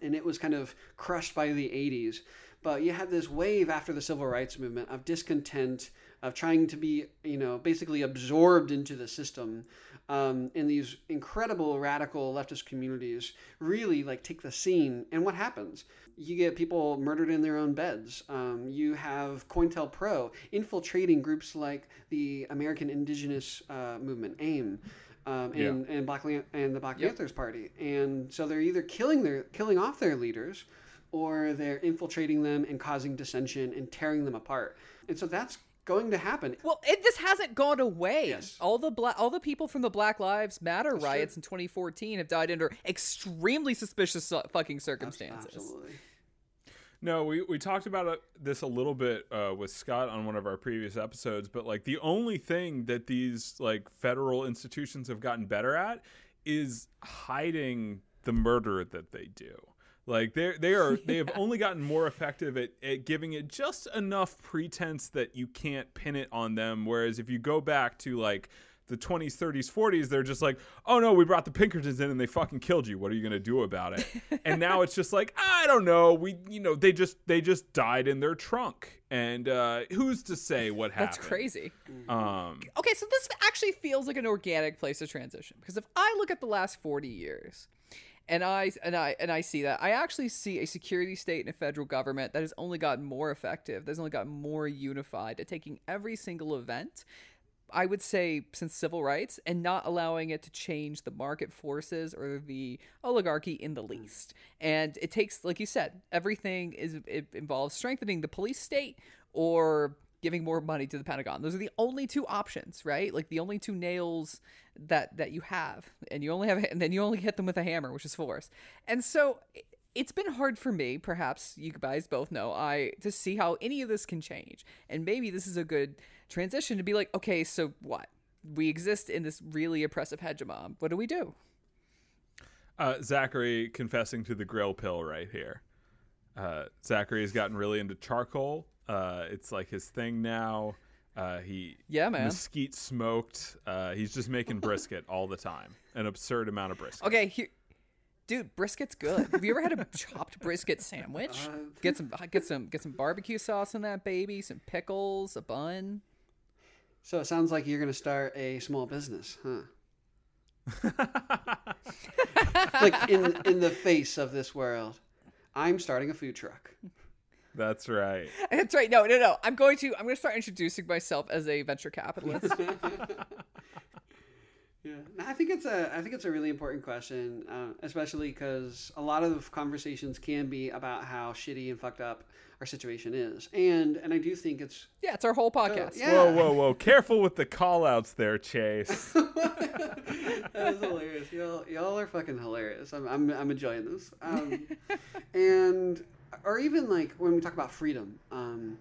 and it was kind of crushed by the 80s. But you had this wave after the civil rights movement of discontent, of trying to be, you know, basically absorbed into the system. Um, and these incredible radical leftist communities really like take the scene. And what happens? You get people murdered in their own beds. Um, you have COINTELPRO infiltrating groups like the American Indigenous uh, Movement, AIM um, and, and Black Lan- and the Black Yep. Panthers Party, and so they're either killing their killing off their leaders, or they're infiltrating them and causing dissension and tearing them apart. And so that's going to happen. Well, it, this hasn't gone away. Yes. All the black, all the people from the Black Lives Matter That's riots in 2014 have died under extremely suspicious su- fucking circumstances. Absolutely. No, we, we talked about it, this a little bit uh, with Scott on one of our previous episodes, but like the only thing that these like federal institutions have gotten better at is hiding the murder that they do. Like they they are they have only gotten more effective at, at giving it just enough pretense that you can't pin it on them. Whereas if you go back to like the 20s, 30s, 40s, they're just like, oh no, we brought the Pinkertons in and they fucking killed you. What are you gonna do about it? and now it's just like, I don't know. We, you know, they just they just died in their trunk, and uh, who's to say what happened? That's crazy. Um, Okay, so this actually feels like an organic place to transition because if I look at the last 40 years and I and I and I see that, I actually see a security state and a federal government that has only gotten more effective, that's only gotten more unified at taking every single event I would say since civil rights and not allowing it to change the market forces or the oligarchy in the mm. least. And it takes, like you said, everything is it involves strengthening the police state or giving more money to the Pentagon. Those are the only two options, right? Like the only two nails that that you have, and you only have, and then you only hit them with a hammer, which is force. And so it's been hard for me, perhaps you guys both know, I to see how any of this can change. And maybe this is a good transition to be like, okay, so what? We exist in this really oppressive hegemon. What do we do? uh, Zachary confessing to the grill pill right here. Uh, Zachary has gotten really into charcoal. Uh, it's like his thing now. Uh, he Yeah, man. mesquite smoked. Uh, he's just making brisket all the time, an absurd amount of brisket. Okay, here, dude, brisket's good. Have you ever had a chopped brisket sandwich? Uh, Get some, get some, get some barbecue sauce in that baby, some pickles, a bun. So it sounds like you're going to start a small business, huh? like in in the face of this world, I'm starting a food truck. That's right. That's right. No, no, no. I'm going to, I'm going to start introducing myself as a venture capitalist. Yeah, No, I think it's a I think it's a really important question, uh, especially because a lot of conversations can be about how shitty and fucked up our situation is, and and I do think it's yeah, it's our whole podcast. yeah. Whoa, whoa, whoa! Careful with the call outs there, Chase. that was hilarious. Y'all, y'all are fucking hilarious. I'm, I'm, I'm enjoying this. Um, and, or even like when we talk about freedom um,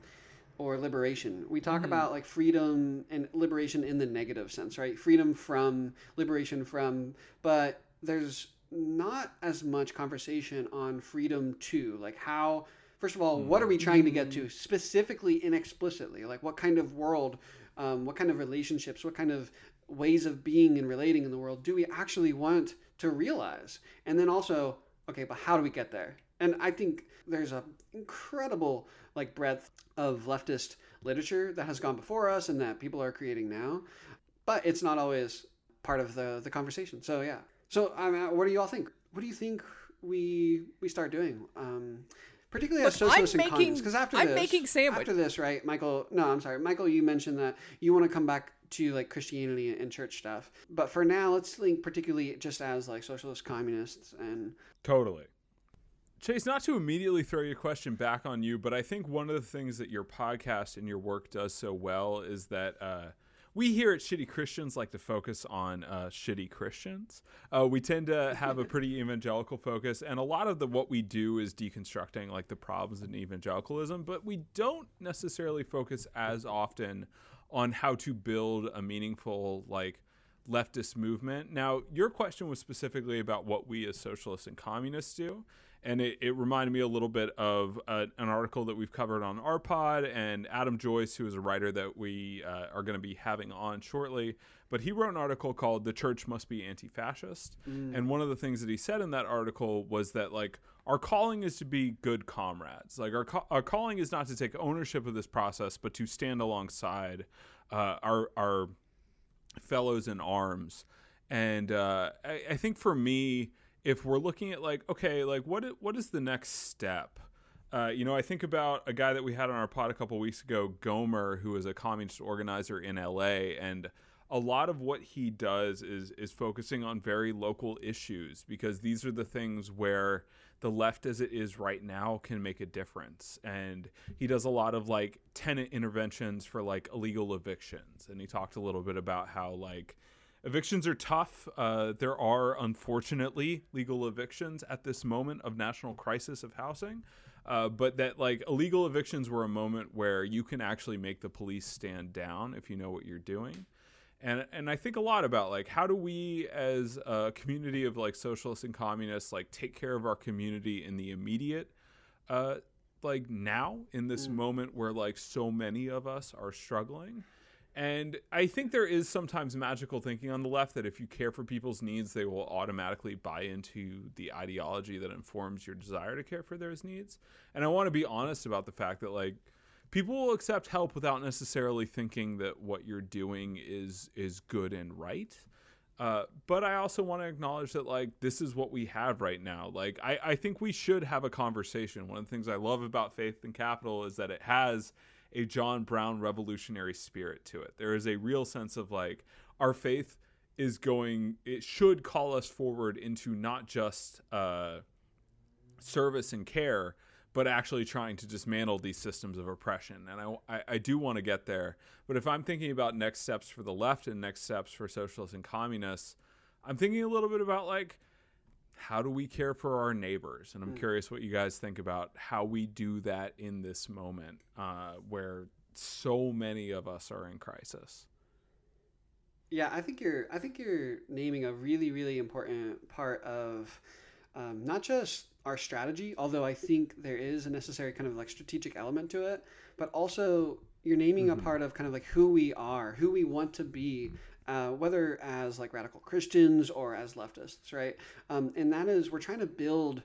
or liberation, we talk about like freedom and liberation in the negative sense, right? Freedom from, liberation from, but there's not as much conversation on freedom to, like how. First of all, what are we trying to get to specifically and explicitly? Like, what kind of world, um, what kind of relationships, what kind of ways of being and relating in the world do we actually want to realize? And then also, okay, but how do we get there? And I think there's a incredible like breadth of leftist literature that has gone before us and that people are creating now, but it's not always part of the the conversation. So yeah. So I mean, what do you all think? What do you think we we start doing? Um, particularly as Look, I'm and making- communists, because after I'm this, making sandwich- after this, right, Michael? No, I'm sorry, Michael. You mentioned that you want to come back to like Christianity and church stuff, but for now, let's link particularly just as like socialist communists and Totally. Chase, not to immediately throw your question back on you, but I think one of the things that your podcast and your work does so well is that uh, we here at Shitty Christians like to focus on uh, shitty Christians. Uh, we tend to have a pretty evangelical focus, and a lot of the what we do is deconstructing like the problems in evangelicalism, but we don't necessarily focus as often on how to build a meaningful like leftist movement. Now, your question was specifically about what we as socialists and communists do. And it, it reminded me a little bit of uh, an article that we've covered on our pod and Adam Joyce, who is a writer that we uh, are going to be having on shortly. But he wrote an article called The Church Must Be Anti Fascist. And one of the things that he said in that article was that, like, our calling is to be good comrades. Like, our, ca- our calling is not to take ownership of this process, but to stand alongside uh, our, our fellows in arms. And uh, I, I think for me, if we're looking at like, okay, like what what is the next step? Uh, you know, I think about a guy that we had on our pod a couple weeks ago, Gomer, who is a communist organizer in LA, and a lot of what he does is is focusing on very local issues because these are the things where the left as it is right now can make a difference and he does a lot of like tenant interventions for like illegal evictions and he talked a little bit about how like evictions are tough. Uh, there are unfortunately legal evictions at this moment of national crisis of housing. Uh, but that like illegal evictions were a moment where you can actually make the police stand down if you know what you're doing. And and I think a lot about like how do we as a community of like socialists and communists like take care of our community in the immediate uh like now in this moment where like so many of us are struggling and I think there is sometimes magical thinking on the left that if you care for people's needs, they will automatically buy into the ideology that informs your desire to care for their needs. And I want to be honest about the fact that like people will accept help without necessarily thinking that what you're doing is is good and right. Uh, but I also want to acknowledge that like this is what we have right now. Like I, I think we should have a conversation. One of the things I love about Faith and Capital is that it has a John Brown revolutionary spirit to it. There is a real sense of like our faith is going it should call us forward into not just uh, service and care, but actually trying to dismantle these systems of oppression. And I, I, I do want to get there. But if I'm thinking about next steps for the left and next steps for socialists and communists, I'm thinking a little bit about like, how do we care for our neighbors? And I'm curious what you guys think about how we do that in this moment uh, where so many of us are in crisis. Yeah, I think you're. I think you're naming a really, really important part of um, not just our strategy, although I think there is a necessary kind of like strategic element to it, but also you're naming Mm-hmm. a part of kind of like who we are, who we want to be, uh, whether as like radical Christians or as leftists, right? Um, and that is we're trying to build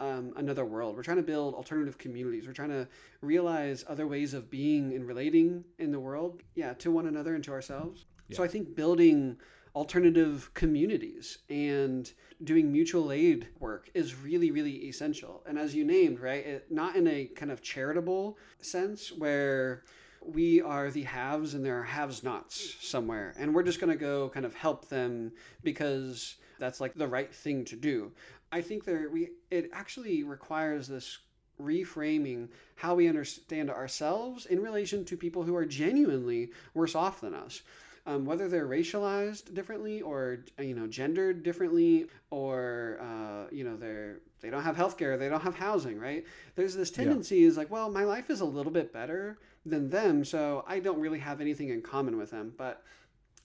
um, another world. We're trying to build alternative communities. We're trying to realize other ways of being and relating in the world, yeah, to one another and to ourselves. So I think building alternative communities and doing mutual aid work is really really essential and as you named right it, not in a kind of charitable sense where we are the haves and there are haves nots somewhere. And we're just going to go kind of help them because that's like the right thing to do. I think there we it actually requires this reframing how we understand ourselves in relation to people who are genuinely worse off than us. Um, whether they're racialized differently or you know gendered differently or uh, you know they're they don't have healthcare they don't have housing right? There's this tendency is like well my life is a little bit better than them so i don't really have anything in common with them. But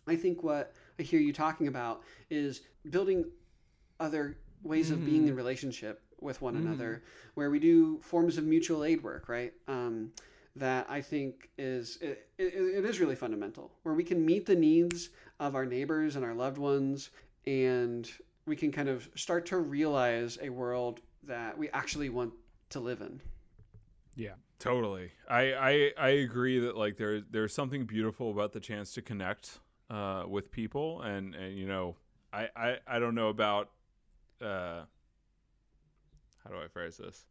i think what i hear you talking about is building other ways of being in relationship with one another where we do forms of mutual aid work right? Um, that i think is it, it, it is really fundamental where we can meet the needs of our neighbors and our loved ones and we can kind of start to realize a world that we actually want to live in. Yeah, totally. I, I I agree that like there there's something beautiful about the chance to connect uh, with people, and and you know, I I, I don't know about uh, how do I phrase this?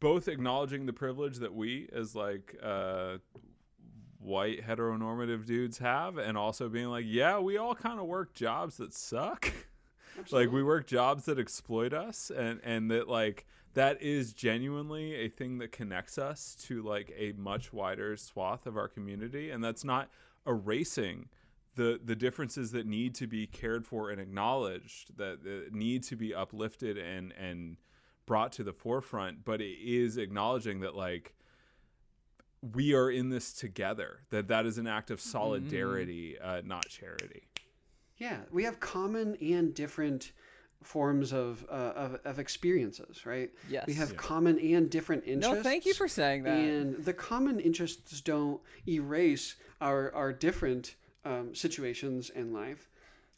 Both acknowledging the privilege that we as like uh, white heteronormative dudes have, and also being like, yeah, we all kind of work jobs that suck. like we work jobs that exploit us and and that like that is genuinely a thing that connects us to like a much wider swath of our community and that's not erasing the the differences that need to be cared for and acknowledged that, that need to be uplifted and and brought to the forefront but it is acknowledging that like we are in this together that that is an act of solidarity uh, not charity. Yeah, we have common and different forms of, uh, of of experiences, right? Yes. We have Yeah. common and different interests. No, thank you for saying that. And the common interests don't erase our our different um, situations in life,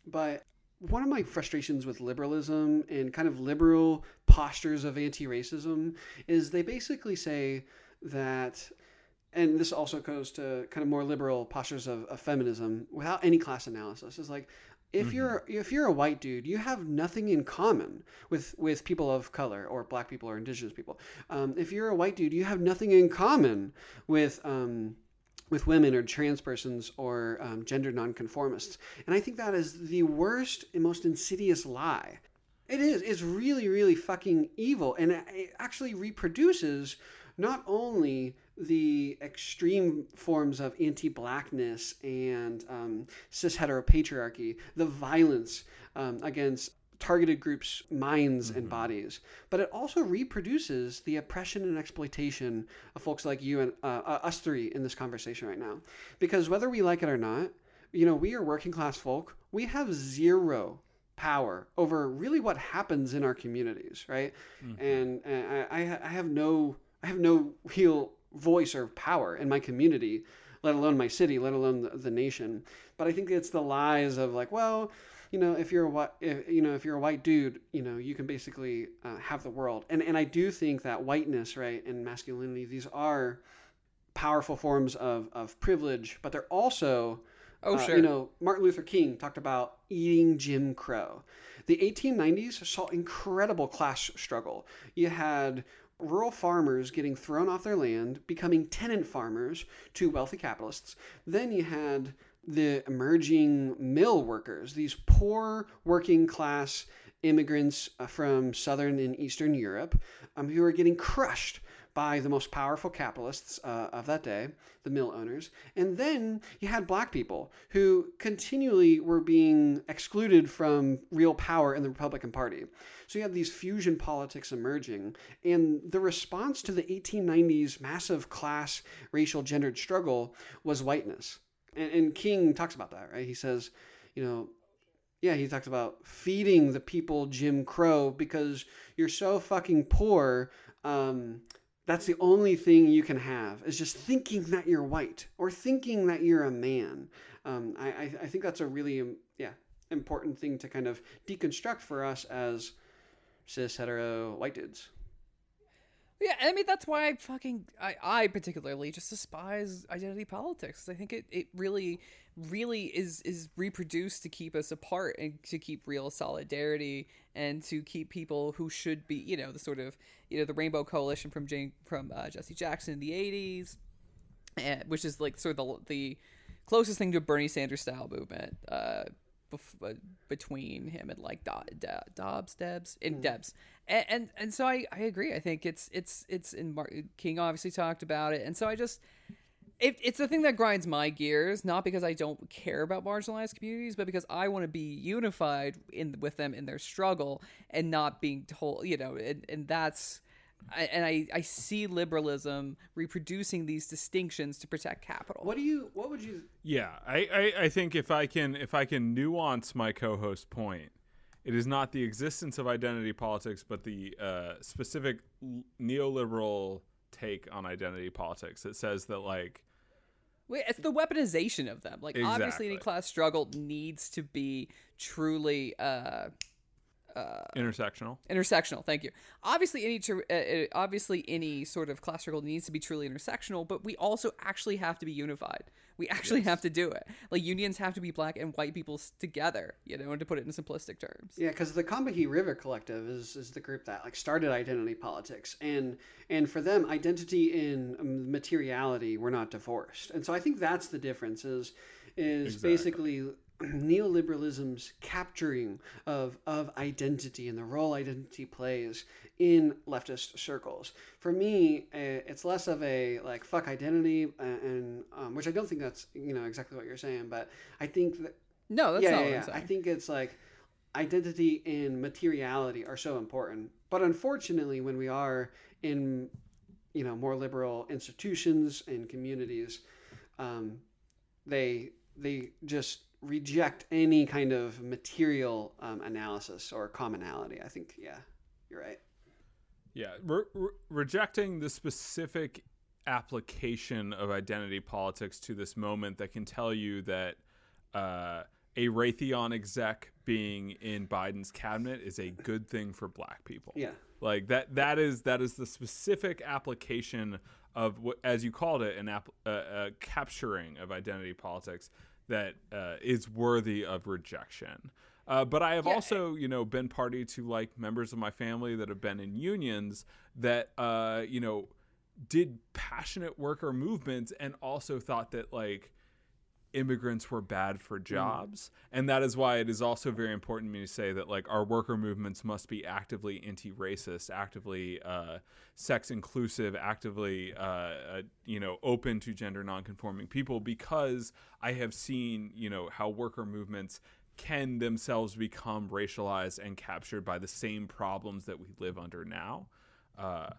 but one of my frustrations with liberalism and kind of liberal postures of anti-racism is they basically say that and this also goes to kind of more liberal postures of, of feminism without any class analysis is like if you're if you're a white dude you have nothing in common with with people of color or black people or indigenous people um, if you're a white dude you have nothing in common with um, with women or trans persons or um, gender nonconformists and i think that is the worst and most insidious lie it is. It's really, really fucking evil. And it actually reproduces not only the extreme forms of anti blackness and um, cis heteropatriarchy, the violence um, against targeted groups' minds and bodies, but it also reproduces the oppression and exploitation of folks like you and uh, uh, us three in this conversation right now. Because whether we like it or not, you know, we are working class folk. We have zero power over really what happens in our communities, right? And, and I, I I have no I have no real voice or power in my community, let alone my city, let alone the, the nation. But I think it's the lies of like, well, you know, if you're a white, if, you know, if you're a white dude, you know, you can basically uh, have the world. And and I do think that whiteness, right, and masculinity, these are powerful forms of of privilege, but they're also Oh, uh, sure. You know, Martin Luther King talked about eating Jim Crow. The 1890s saw incredible class struggle. You had rural farmers getting thrown off their land, becoming tenant farmers to wealthy capitalists. Then you had the emerging mill workers, these poor working class immigrants uh, from southern and eastern Europe, um, who are getting crushed by the most powerful capitalists uh, of that day, the mill owners. And then you had black people who continually were being excluded from real power in the Republican Party. So you had these fusion politics emerging. And the response to the 1890s massive class, racial, gendered struggle was whiteness. And, and King talks about that, right? He says, you know, yeah, he talks about feeding the people Jim Crow because you're so fucking poor. Um, that's the only thing you can have is just thinking that you're white or thinking that you're a man. Um, I, I, I think that's a really um, yeah important thing to kind of deconstruct for us as cis hetero white dudes. Yeah, I mean that's why I fucking I, I particularly just despise identity politics. I think it, it really really is is reproduced to keep us apart and to keep real solidarity and to keep people who should be you know the sort of you know the Rainbow Coalition from Jane from uh, Jesse Jackson in the '80s, and, which is like sort of the, the closest thing to a Bernie Sanders style movement. Uh, bef- uh, between him and like Do- Do- Dobbs, Debs, and Debs, and, and and so I I agree. I think it's it's it's in Mar- King obviously talked about it, and so I just it, it's the thing that grinds my gears, not because I don't care about marginalized communities, but because I want to be unified in with them in their struggle and not being told, you know, and, and that's. I, and I, I see liberalism reproducing these distinctions to protect capital. What do you? What would you? Yeah, I, I, I think if I can if I can nuance my co-host point, it is not the existence of identity politics, but the uh, specific l- neoliberal take on identity politics that says that like Wait, it's the weaponization of them. Like obviously, any class struggle needs to be truly uh, intersectional. intersectional. Thank you. Obviously, any tr- uh, uh, obviously any sort of class struggle needs to be truly intersectional, but we also actually have to be unified. We actually have to do it. Like unions have to be black and white people together. You know, and to put it in simplistic terms. Yeah, because the Combahee River Collective is, is the group that like started identity politics, and and for them, identity and um, materiality were not divorced, and so I think that's the difference. Is is Exactly. basically neoliberalism's capturing of of identity and the role identity plays in leftist circles. For me, uh, it's less of a like fuck identity, and um, which I don't think that's you know exactly what you're saying, but I think that No, that's yeah, not yeah, what yeah. I think it's like identity and materiality are so important. But unfortunately, when we are in, you know, more liberal institutions and communities, um, they they just reject any kind of material um, analysis or commonality. I think, yeah, you're right. Yeah, re- re- rejecting the specific application of identity politics to this moment that can tell you that uh, a Raytheon exec being in Biden's cabinet is a good thing for black people. Yeah. Like that that is that is the specific application of what as you called it an app, uh, uh, capturing of identity politics that uh, is worthy of rejection. Uh, but I have Yeah. also, you know, been party to like members of my family that have been in unions that, uh, you know, did passionate worker movements and also thought that like immigrants were bad for jobs. And that is why it is also very important to me to say that like our worker movements must be actively anti-racist actively uh, sex inclusive actively uh, uh, you know open to gender nonconforming people because i have seen you know how worker movements can themselves become racialized and captured by the same problems that we live under now. Uh,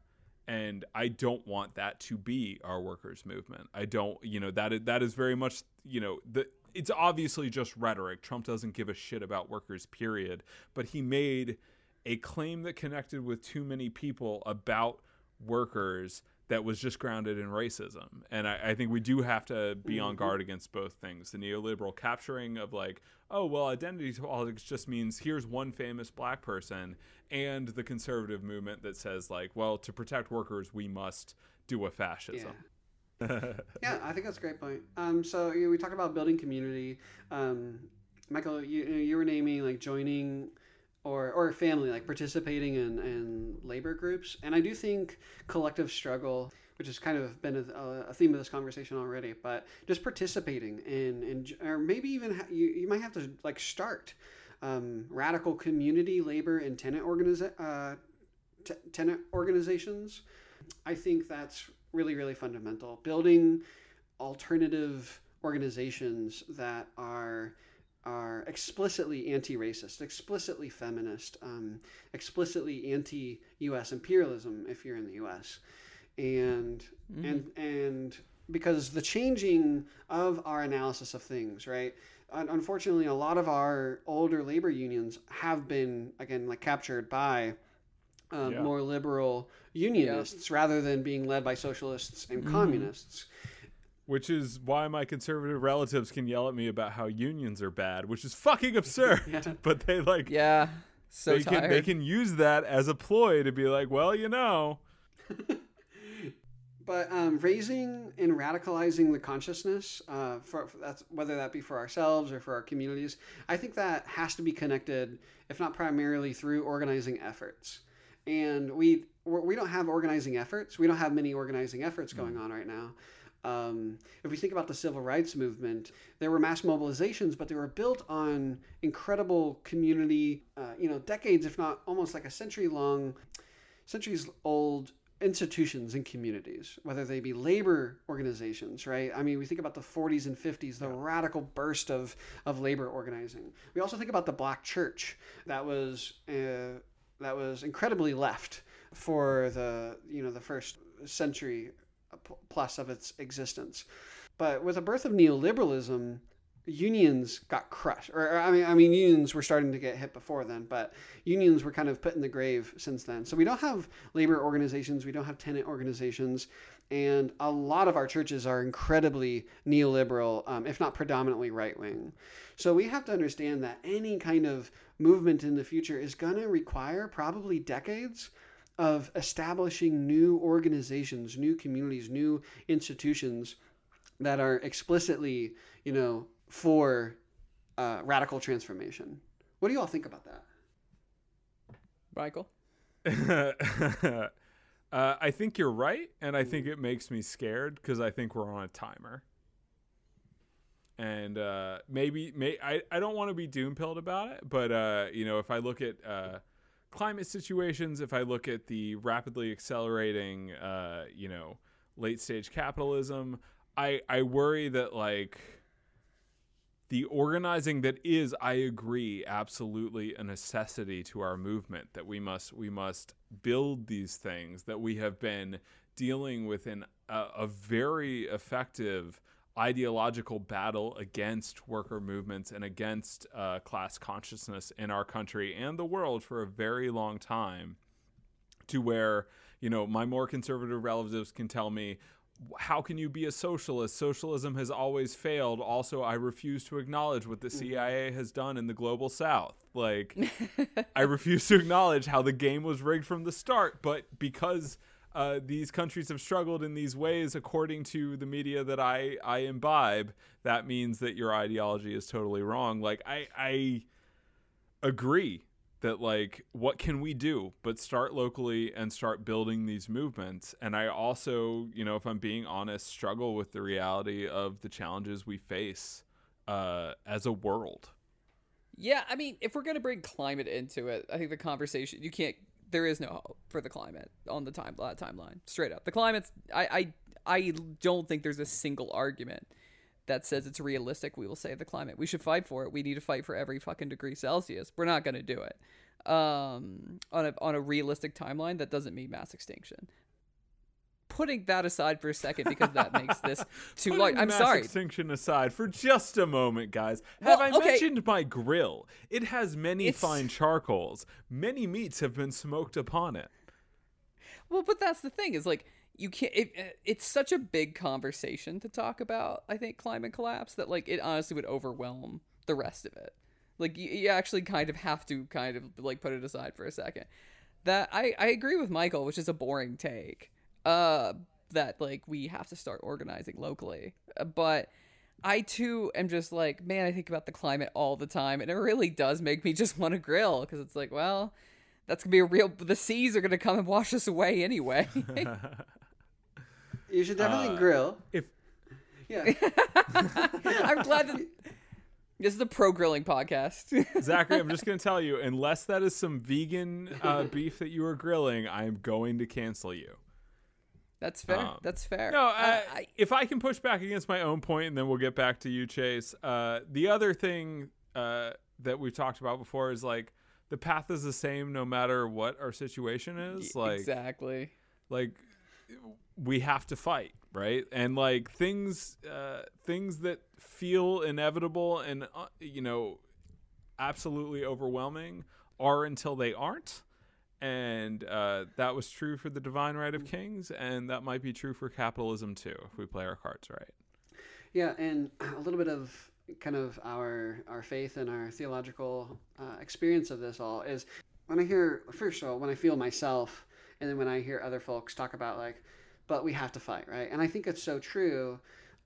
and I don't want that to be our workers' movement. I don't, you know, that is, that is very much, you know, the it's obviously just rhetoric. Trump doesn't give a shit about workers, period. But he made a claim that connected with too many people about workers that was just grounded in racism. And I, I think we do have to be mm-hmm. on guard against both things. The neoliberal capturing of like, oh well, identity politics just means here's one famous black person, and the conservative movement that says like, well, to protect workers, we must do a fascism. Yeah, I think that's a great point. Um, so you know, we talked about building community. Um, Michael, you you were naming like joining or or family, like participating in, in labor groups, and I do think collective struggle, which has kind of been a, a theme of this conversation already, but just participating in, in or maybe even ha- you you might have to like start um, radical community labor and tenant organiza- uh, t- tenant organizations. I think that's really, really fundamental. Building alternative organizations that are are explicitly anti-racist, explicitly feminist, um, explicitly anti-U.S. imperialism if you're in the U.S. and and and because the changing of our analysis of things, right? Unfortunately, a lot of our older labor unions have been again like captured by um, Yeah. more liberal unionists rather than being led by socialists and communists. Which is why my conservative relatives can yell at me about how unions are bad, which is fucking absurd. Yeah. But they like Yeah. So they tired. can they can use that as a ploy to be like, well, you know, But um, raising and radicalizing the consciousness, uh, for, for that's whether that be for ourselves or for our communities, I think that has to be connected, if not primarily through organizing efforts. And we we're- don't have organizing efforts. We don't have many organizing efforts going on right now. Um, if we think about the civil rights movement, there were mass mobilizations, but they were built on incredible community, uh, you know, decades, if not almost like a century long, centuries old institutions and communities, whether they be labor organizations, right? I mean, we think about the 40s and 50s, the radical burst of, of labor organizing. We also think about the black church that was uh, that was incredibly left for the you know the first century plus of its existence. But with the birth of neoliberalism, unions got crushed. Or, I mean, I mean, unions were starting to get hit before then, but unions were kind of put in the grave since then. So we don't have labor organizations, we don't have tenant organizations, and a lot of our churches are incredibly neoliberal, um, if not predominantly right wing. So we have to understand that any kind of movement in the future is going to require probably decades of establishing new organizations, new communities, new institutions that are explicitly, you know, for uh, radical transformation. What do you all think about that? Michael. uh, I think you're right, and I think it makes me scared because I think we're on a timer. And uh, maybe, may I, I don't want to be doom pilled about it, but uh, you know, if I look at uh, climate situations, if I look at the rapidly accelerating, uh, you know, late stage capitalism, I I worry that like the organizing that is i agree absolutely a necessity to our movement that we must we must build these things that we have been dealing with in a, a very effective ideological battle against worker movements and against uh, class consciousness in our country and the world for a very long time to where you know my more conservative relatives can tell me how can you be a socialist? Socialism has always failed. Also, I refuse to acknowledge what the CIA has done in the global south. Like, I refuse to acknowledge how the game was rigged from the start. But because uh, these countries have struggled in these ways, according to the media that I, I imbibe, that means that your ideology is totally wrong. Like, I, I agree that like what can we do but start locally and start building these movements and i also you know if i'm being honest struggle with the reality of the challenges we face uh, as a world Yeah, I mean, if we're gonna bring climate into it, I think the conversation you can't. There is no hope for the climate on the time uh, timeline. Straight up, the climate's. I I I don't think there's a single argument that says it's realistic. We will save the climate. We should fight for it. We need to fight for every fucking degree Celsius. We're not gonna do it. Um, on a on a realistic timeline, that doesn't mean mass extinction. Putting that aside for a second because that makes this too large. I'm mass sorry. extinction aside for just a moment guys have Well, i okay. mentioned my grill it has many It's- fine charcoals many meats have been smoked upon it Well, but that's the thing is like you can't. It, it's such a big conversation to talk about. I think climate collapse that like it honestly would overwhelm the rest of it. Like you, you actually kind of have to kind of like put it aside for a second. That I I agree with Michael, which is a boring take. Uh, that like we have to start organizing locally, Uh, but. I too am just like, man, I think about the climate all the time, and it really does make me just want to grill because it's like, well, that's gonna be a real. The seas are gonna come and wash us away anyway. You should definitely Uh, grill. if Yeah. I'm glad that this is a pro grilling podcast. Zachary, I'm just going to tell you, unless that is some vegan uh, beef that you are grilling, I am going to cancel you. That's fair. Um, That's fair. No, Uh, I, I, if I can push back against my own point, and then we'll get back to you, Chase. Uh, the other thing uh, that we've talked about before is like the path is the same no matter what our situation is. Like, exactly. like we have to fight, right? And like things, uh, things that feel inevitable and uh, you know, absolutely overwhelming are until they aren't. And uh, that was true for the divine right of kings, and that might be true for capitalism too, if we play our cards right. Yeah, and a little bit of kind of our our faith and our theological uh, experience of this all is when I hear first of all when I feel myself, and then when I hear other folks talk about like, but we have to fight, right? And I think it's so true.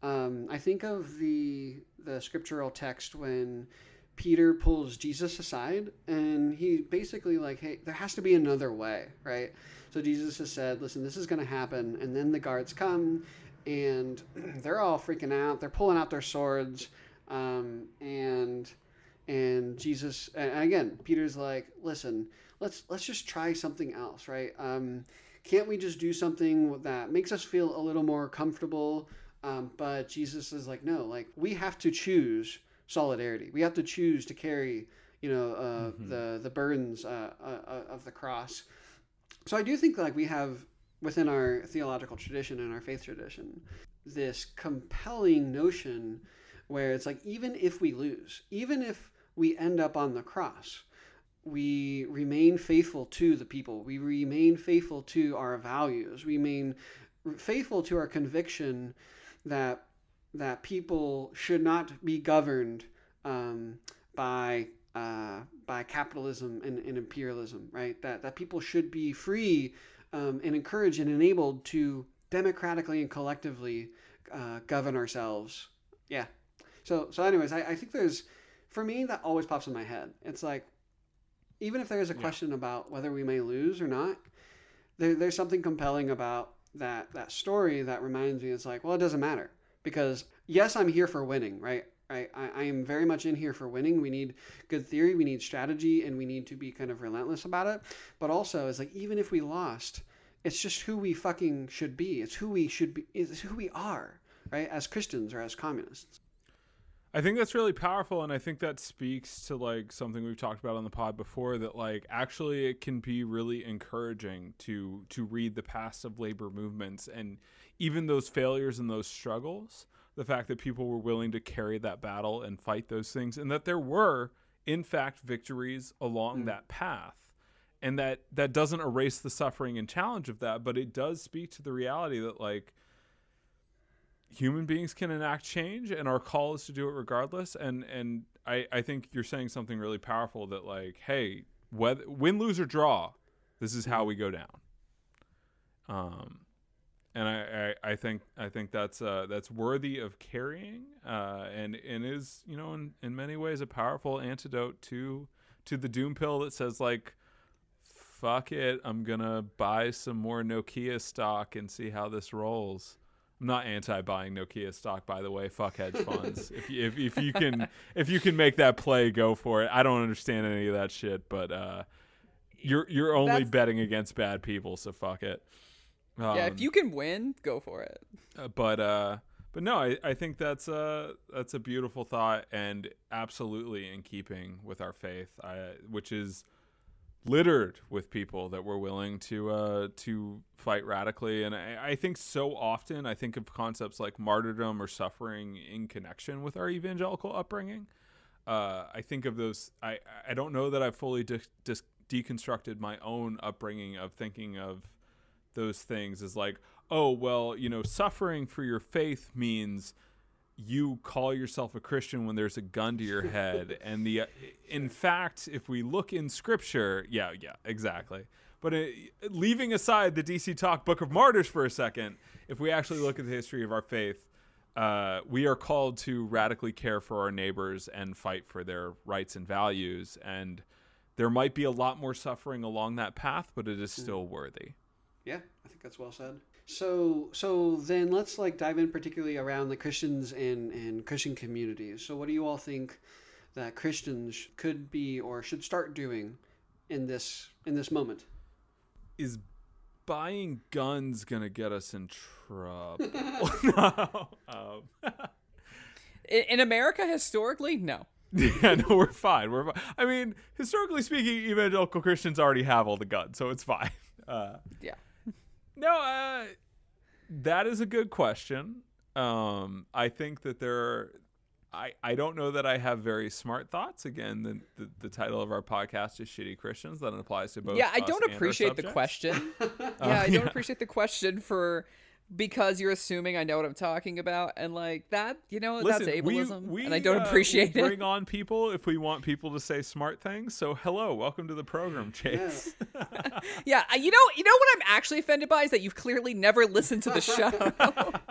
Um, I think of the the scriptural text when Peter pulls Jesus aside and he basically like, hey, there has to be another way, right? So Jesus has said, listen, this is going to happen, and then the guards come and they're all freaking out. They're pulling out their swords, um, and and Jesus and again, Peter's like, listen, let's let's just try something else, right? Um, can't we just do something that makes us feel a little more comfortable? Um, but Jesus is like, no, like we have to choose solidarity. We have to choose to carry, you know, uh, mm-hmm. the the burdens uh, uh, of the cross. So I do think like we have within our theological tradition and our faith tradition this compelling notion where it's like even if we lose, even if we end up on the cross, we remain faithful to the people. We remain faithful to our values. We remain faithful to our conviction that that people should not be governed um, by uh, by capitalism and, and, imperialism, right? That that people should be free um, and encouraged and enabled to democratically and collectively uh, govern ourselves. Yeah. So so anyways, I, I think there's for me that always pops in my head. It's like even if there is a question yeah. about whether we may lose or not, there, there's something compelling about that that story that reminds me. It's like well, it doesn't matter because yes, I'm here for winning, right? I, I am very much in here for winning. We need good theory, we need strategy, and we need to be kind of relentless about it. But also, it's like even if we lost, it's just who we fucking should be. It's who we should be. It's who we are, right? As Christians or as communists. I think that's really powerful, and I think that speaks to like something we've talked about on the pod before. That like actually it can be really encouraging to to read the past of labor movements and even those failures and those struggles the fact that people were willing to carry that battle and fight those things, and that there were, in fact, victories along mm. that path. And that that doesn't erase the suffering and challenge of that, but it does speak to the reality that like human beings can enact change and our call is to do it regardless and and i i think you're saying something really powerful that like hey whether win lose or draw this is how we go down um and I, I, I, think I think that's uh, that's worthy of carrying, uh, and and is you know in, in many ways a powerful antidote to to the doom pill that says like, fuck it, I'm gonna buy some more Nokia stock and see how this rolls. I'm not anti-buying Nokia stock, by the way. Fuck hedge funds. if, you, if if you can if you can make that play, go for it. I don't understand any of that shit, but uh, you're you're only That's... betting against bad people, so fuck it. Um, yeah, if um, you can win, go for it. Uh, but uh, but no, I, I think that's a that's a beautiful thought and absolutely in keeping with our faith, I, which is littered with people that were willing to uh, to fight radically. And I, I think so often I think of concepts like martyrdom or suffering in connection with our evangelical upbringing. Uh, I think of those. I I don't know that I've fully de- de- deconstructed my own upbringing of thinking of those things is like, oh, well, you know, suffering for your faith means you call yourself a Christian when there's a gun to your head. and the, in fact, if we look in scripture, yeah, yeah, exactly. But uh, leaving aside the DC Talk Book of Martyrs for a second, if we actually look at the history of our faith, uh, we are called to radically care for our neighbors and fight for their rights and values. And there might be a lot more suffering along that path, but it is still worthy. Yeah, I think that's well said. So so then let's like dive in particularly around the Christians and and Christian communities. So what do you all think that Christians could be or should start doing in this in this moment? Is buying guns gonna get us in trouble? no. Um. in, in America, historically, no. yeah, no, we're fine. We're fine. I mean, historically speaking, evangelical Christians already have all the guns, so it's fine. Uh, yeah. No, uh, That is a good question. Um, I think that there are. I, I don't know that I have very smart thoughts. Again, the, the, the title of our podcast is "Shitty Christians." That applies to both. Yeah, I don't appreciate the question. yeah, I don't yeah. appreciate the question for because you're assuming I know what I'm talking about, and like that, you know, Listen, that's ableism, we, and I don't uh, appreciate we it. Bring on people if we want people to say smart things. So, hello, welcome to the program, Chase. Yeah, I- you know, you know what I'm actually offended by is that you've clearly never listened to the show.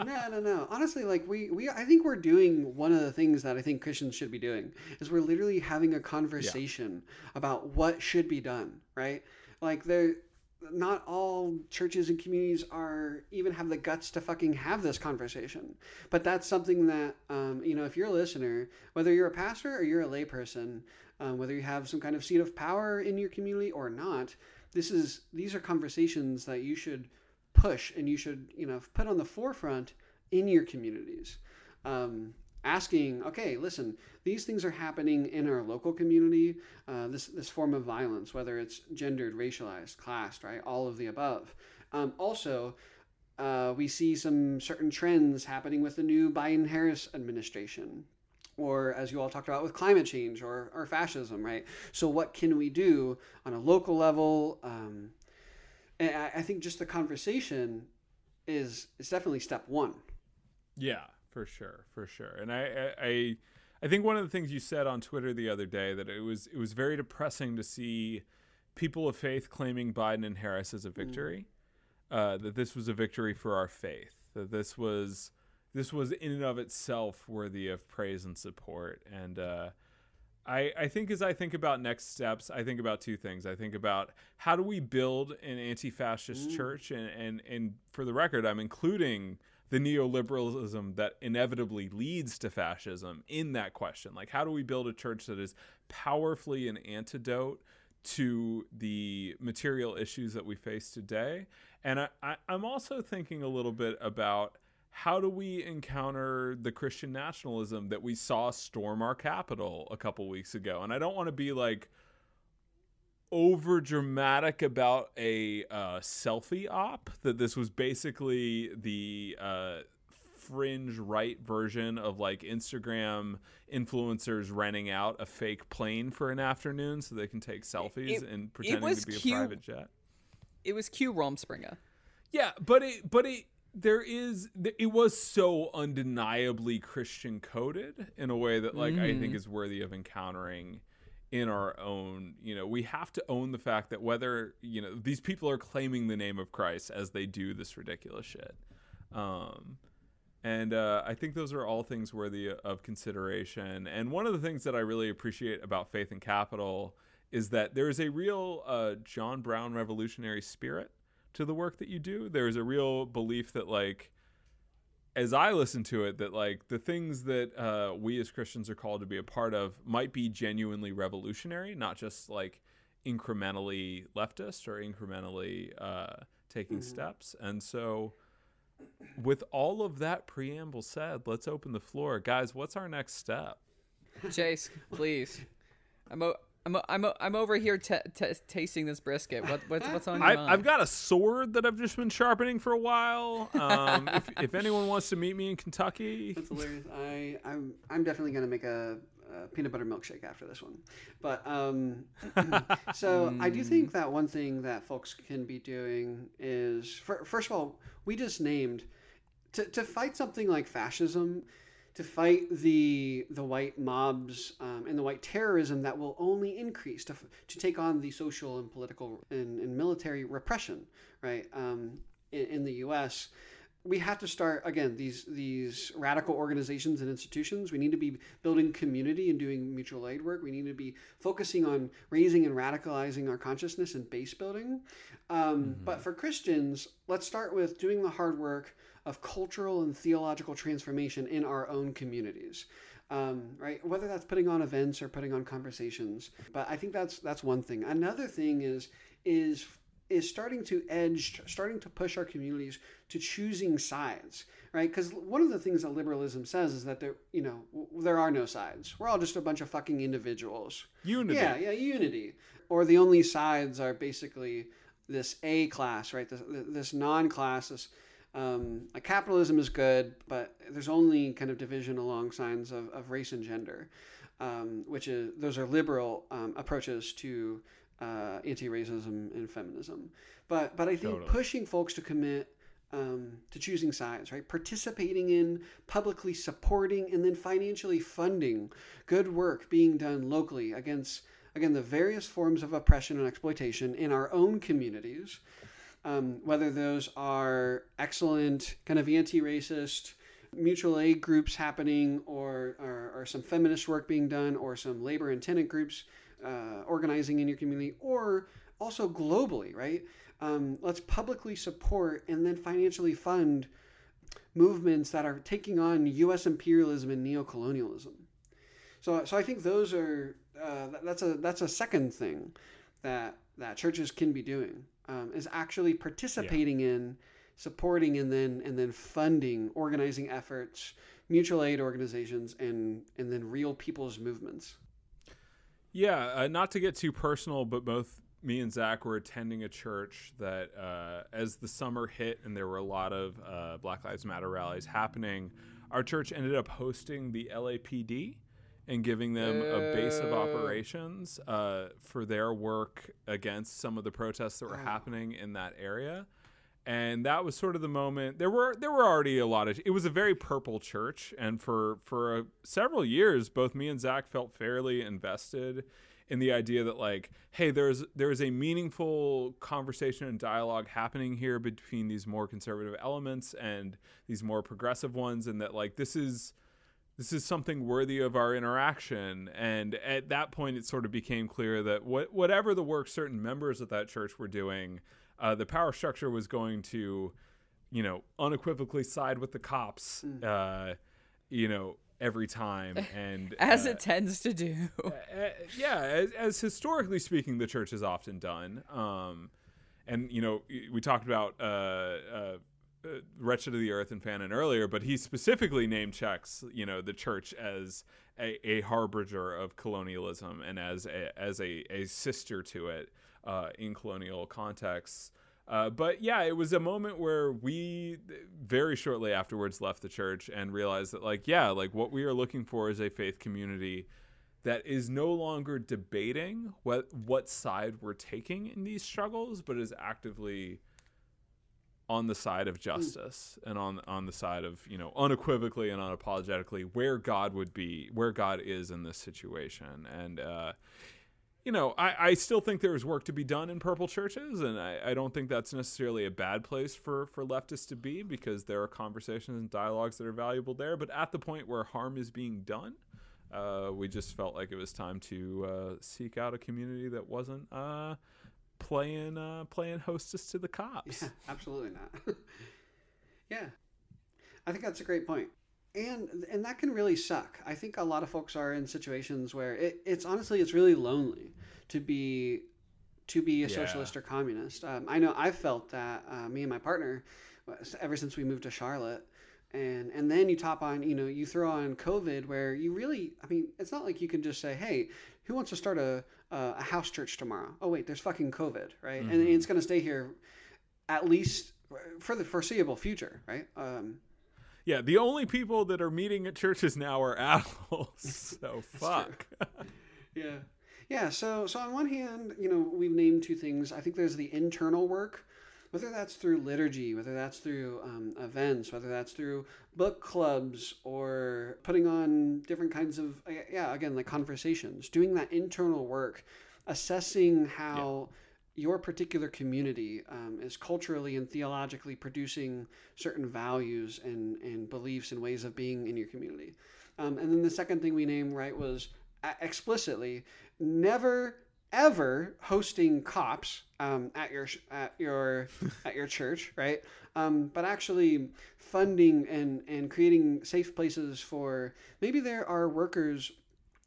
no, no, no. Honestly, like we, we, I think we're doing one of the things that I think Christians should be doing is we're literally having a conversation about what should be done, right? Like there, not all churches and communities are even have the guts to fucking have this conversation. But that's something that, um, you know, if you're a listener, whether you're a pastor or you're a layperson, um, whether you have some kind of seat of power in your community or not, this is these are conversations that you should push and you should you know put on the forefront in your communities um, asking okay listen these things are happening in our local community uh, this this form of violence whether it's gendered racialized classed right all of the above. Um, also uh, we see some certain trends happening with the new biden harris administration or as you all talked about with climate change or, or fascism right? So what can we do on a local level? Um, and I, I think just the conversation is is definitely step one. Yeah, for sure, for sure. And I, I, I, think one of the things you said on Twitter the other day that it was it was very depressing to see people of faith claiming Biden and Harris as a victory. Uh, that this was a victory for our faith. That this was this was in and of itself worthy of praise and support. And uh, I, I think as I think about next steps, I think about two things. I think about how do we build an anti-fascist church, and, and and for the record, I'm including the neoliberalism that inevitably leads to fascism in that question. Like, how do we build a church that is powerfully an antidote to the material issues that we face today? And I, I, I'm also thinking a little bit about how do we encounter the Christian nationalism that we saw storm our Capitol a couple weeks ago? And I don't want to be like over dramatic about a uh, selfie op, that this was basically the uh, fringe right version of like Instagram influencers renting out a fake plane for an afternoon so they can take selfies it- and pretending to be cute. a private jet. it was Q Rumspringa. Yeah, but it but it there is it was so undeniably Christian coded in a way that like I think is worthy of encountering in our own, you know, we have to own the fact that whether, you know, these people are claiming the name of Christ as they do this ridiculous shit. Um and uh, I think those are all things worthy of consideration. And one of the things that I really appreciate about Faith and Capital is that there is a real uh, John Brown revolutionary spirit to the work that you do. There is a real belief that, like, as I listen to it, that like the things that uh, we as Christians are called to be a part of might be genuinely revolutionary, not just like incrementally leftist or incrementally uh, taking steps. And so, with all of that preamble said, let's open the floor, guys. What's our next step? Chase, please. I'm o- I'm o- I'm o- I'm over here t- t- tasting this brisket. What what's what's on your I, mind? I've got a sword that I've just been sharpening for a while. Um, if, if anyone wants to meet me in Kentucky, That's hilarious. I I'm I'm definitely gonna make a, a peanut butter milkshake after this one. But um, so I do think that one thing that folks can be doing is fir- first of all, we just named to to fight something like fascism. To fight the the white mobs um, and the white terrorism that will only increase to, to take on the social and political and, and military repression, right? Um, in, in the U.S., we have to start again these these radical organizations and institutions we need to be building community and doing mutual aid work we need to be focusing on raising and radicalizing our consciousness and base building um, but for christians let's start with doing the hard work of cultural and theological transformation in our own communities um, right whether that's putting on events or putting on conversations but i think that's that's one thing another thing is is is starting to edge, starting to push our communities to choosing sides, right? Because one of the things that liberalism says is that there, you know, w- there are no sides. We're all just a bunch of fucking individuals. unity. Yeah, yeah, unity. Or the only sides are basically this A class, right? This, this non-class, this Um, like capitalism is good, but there's only kind of division along signs of, of race and gender, um, which is those are liberal um, approaches to uh, anti-racism and feminism. But but I think Totally. pushing folks to commit um, to choosing sides, right? Participating in, publicly supporting, and then financially funding good work being done locally against, again, the various forms of oppression and exploitation in our own communities. Um, whether those are excellent, kind of anti racist, mutual aid groups happening, or, or, or some feminist work being done, or some labor and tenant groups uh, organizing in your community, or also globally, right? Um, let's publicly support and then financially fund movements that are taking on U.S. imperialism and neocolonialism. So, so I think those are uh, that's a that's a second thing that that churches can be doing um, is actually participating in, supporting, and then and then funding, organizing efforts, mutual aid organizations, and and then real people's movements. Yeah, uh, not to get too personal, but both me and Zach were attending a church that, uh, as the summer hit and there were a lot of uh, Black Lives Matter rallies happening, our church ended up hosting the LAPD and giving them a base of operations uh, for their work against some of the protests that were Oh. happening in that area. And that was sort of the moment. There were there were already a lot of. It was a very purple church, and for for uh, several years, both me and Zach felt fairly invested in the idea that like hey there's there's a meaningful conversation and dialogue happening here between these more conservative elements and these more progressive ones and that like this is this is something worthy of our interaction and at that point it sort of became clear that what whatever the work certain members of that church were doing uh, the power structure was going to you know unequivocally side with the cops uh, you know every time and As uh, it tends to do. uh, yeah, as, as historically speaking, the church has often done. Um, and you know, we talked about uh, "Wretched of the Earth" and Fanon earlier, but he specifically name checks, you know, the church as a, a harbinger of colonialism and as a, as a, a sister to it uh, in colonial contexts. Uh, but yeah, it was a moment where we very shortly afterwards left the church and realized that, like, yeah, like what we are looking for is a faith community that is no longer debating what what side we're taking in these struggles, but is actively on the side of justice and on on the side of you know unequivocally and unapologetically where God would be, where God is in this situation, and uh, you know, I, I still think there is work to be done in purple churches, and I, I don't think that's necessarily a bad place for, for leftists to be because there are conversations and dialogues that are valuable there. But at the point where harm is being done, uh, we just felt like it was time to uh, seek out a community that wasn't uh, playing uh, playing hostess to the cops. Yeah, absolutely not. yeah, I think that's a great point, and and that can really suck. I think a lot of folks are in situations where it, it's honestly it's really lonely to be to be a Yeah. socialist or communist. Um, I know I've felt that. Uh, me and my partner, uh, ever since we moved to Charlotte. And, and then you top on, you know, you throw on COVID where you really, I mean, it's not like you can just say, hey, who wants to start a, a, a house church tomorrow? Oh, wait, there's fucking COVID, right? And Mhm. it's going to stay here at least for the foreseeable future, right? Um, Yeah, the only people that are meeting at churches now are adults. So fuck. yeah, yeah. So, so on one hand, you know, we've named two things. I think there's the internal work, whether that's through liturgy, whether that's through um, events, whether that's through book clubs or putting on different kinds of, uh, yeah, again, like conversations, doing that internal work, assessing how. Your particular community um, is culturally and theologically producing certain values and, and beliefs and ways of being in your community. Um, and then the second thing we named, right, was uh, explicitly never ever hosting cops um, at your at your at your church, right? Um, but actually funding and and creating safe places for maybe there are workers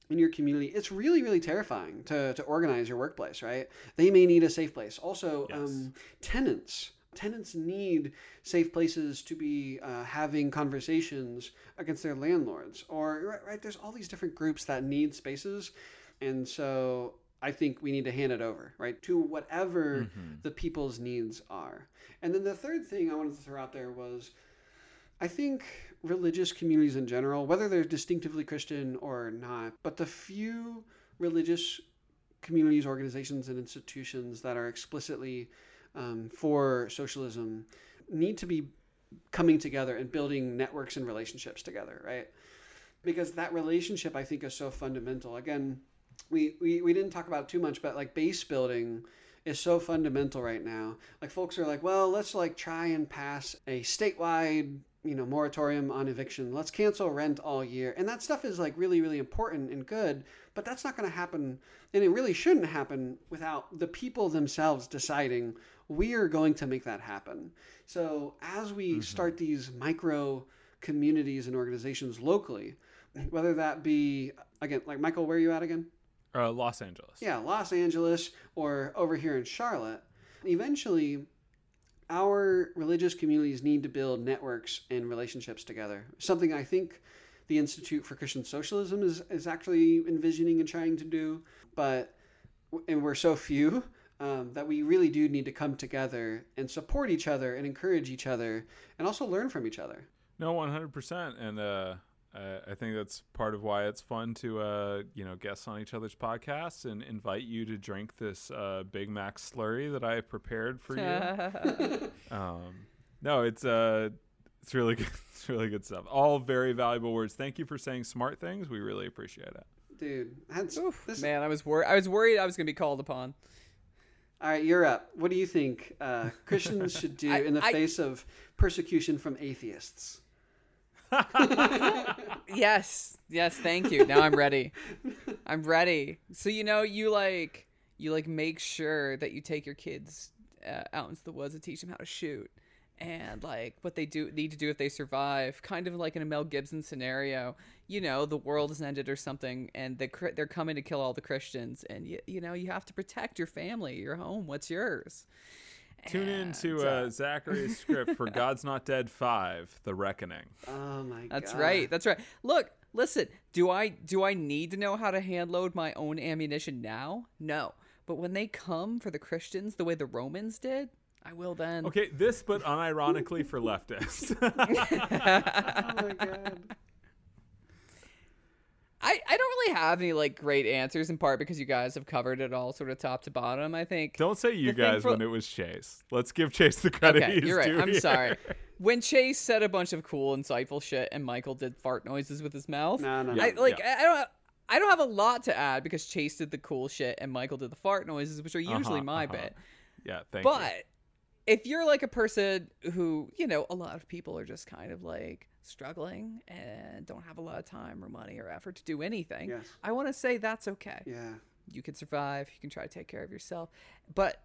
in your community. It's really really terrifying to to organize your workplace, right? They may need a safe place. Also, Yes. um, tenants. Tenants need safe places to be uh, having conversations against their landlords, or right, right. There's all these different groups that need spaces, and so I think we need to hand it over, right, to whatever the people's needs are. And then the third thing I wanted to throw out there was I think religious communities in general, whether they're distinctively Christian or not, but the few religious communities, organizations, and institutions that are explicitly um, for socialism need to be coming together and building networks and relationships together, right? Because that relationship, I think, is so fundamental. Again, we, we, we didn't talk about it too much, but like base building is so fundamental right now. Like folks are like, well, let's like try and pass a statewide, you know, moratorium on eviction. Let's cancel rent all year. And that stuff is like really, really important and good, but that's not going to happen. And it really shouldn't happen without the people themselves deciding we are going to make that happen. So as we mm-hmm. start these micro communities and organizations locally, whether that be again, like Michael, where are you at again? Uh, Los Angeles. yeah, Los Angeles or over here in Charlotte, eventually our religious communities need to build networks and relationships together. Something I think the Institute for Christian Socialism is, is actually envisioning and trying to do, but and we're so few um, that we really do need to come together and support each other and encourage each other and also learn from each other. No, one hundred percent, and uh, I, I think that's part of why it's fun to uh, you know guest on each other's podcasts and invite you to drink this uh, Big Mac slurry that I prepared for you. um, no, it's uh, it's really good. It's really good stuff. All very valuable words. Thank you for saying smart things. We really appreciate it. Dude, that's, Oof, this, man, I was worried. I was worried I was going to be called upon. All right, you're up. What do you think uh, Christians should do I- in the I- face of persecution from atheists? Yes, yes, thank you. Now I'm ready. I'm ready. So you know, you like you like make sure that you take your kids uh, out into the woods and teach them how to shoot, and like what they do need to do if they survive. Kind of like in a Mel Gibson scenario. You know, the world has ended or something, and the, Chri- they're coming to kill all the Christians, and you, you know you have to protect your family, your home. What's yours? Tune in to uh, Zachary's script for God's Not Dead Five: The Reckoning. Oh my god. That's right. That's right. Look, listen. Do I do I need to know how to hand load my own ammunition now? No. But when they come for the Christians the way the Romans did, I will then. Okay, this but unironically for leftists. Oh my god. I, I don't really have any like great answers in part because you guys have covered it all sort of top to bottom. I think. Don't say you The guys for- when it was Chase. Let's give Chase the credit. Okay, he's you're right. due I'm here. sorry. When Chase said a bunch of cool, insightful shit, and Michael did fart noises with his mouth, No, no, no. I like. Yeah. I, I don't. I don't have a lot to add because Chase did the cool shit and Michael did the fart noises, which are usually Uh-huh, my uh-huh. bit. Yeah, thank you. If you're like a person who, you know, a lot of people are just kind of like struggling and don't have a lot of time or money or effort to do anything, Yes. I want to say that's okay. Yeah. You can survive, you can try to take care of yourself. But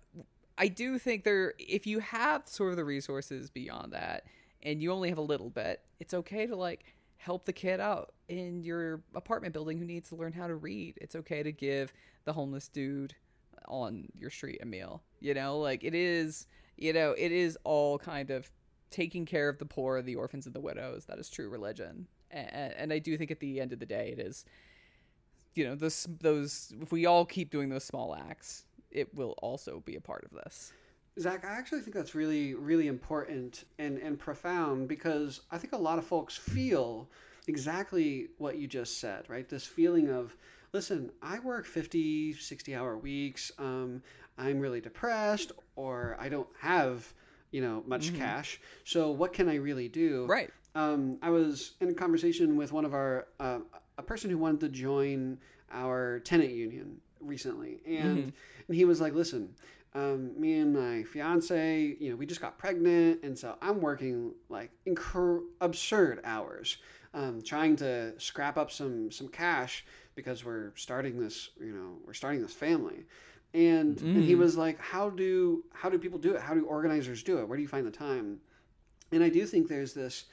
I do think there, if you have sort of the resources beyond that and you only have a little bit, it's okay to like help the kid out in your apartment building who needs to learn how to read. It's okay to give the homeless dude on your street a meal. You know, like it is, you know, it is all kind of taking care of the poor, the orphans, and the widows. That is true religion. And, and I do think at the end of the day, it is, you know, those those. If we all keep doing those small acts, it will also be a part of this. Zach, I actually think that's really, really important and, and profound because I think a lot of folks feel exactly what you just said, right? This feeling of, listen, I work 50, 60 hour weeks. Um, I'm really depressed or I don't have, you know, much cash. So what can I really do? Right. um, I was in a conversation with one of our uh, a person who wanted to join our tenant union recently, and and he was like, "Listen, um, me and my fiance, you know, we just got pregnant, and so I'm working like incur- absurd hours, um, trying to scrap up some some cash because we're starting this, you know, we're starting this family." And, and he mm. was like, "How do how do people do it? How do organizers do it? Where do you find the time?" And I do think there's this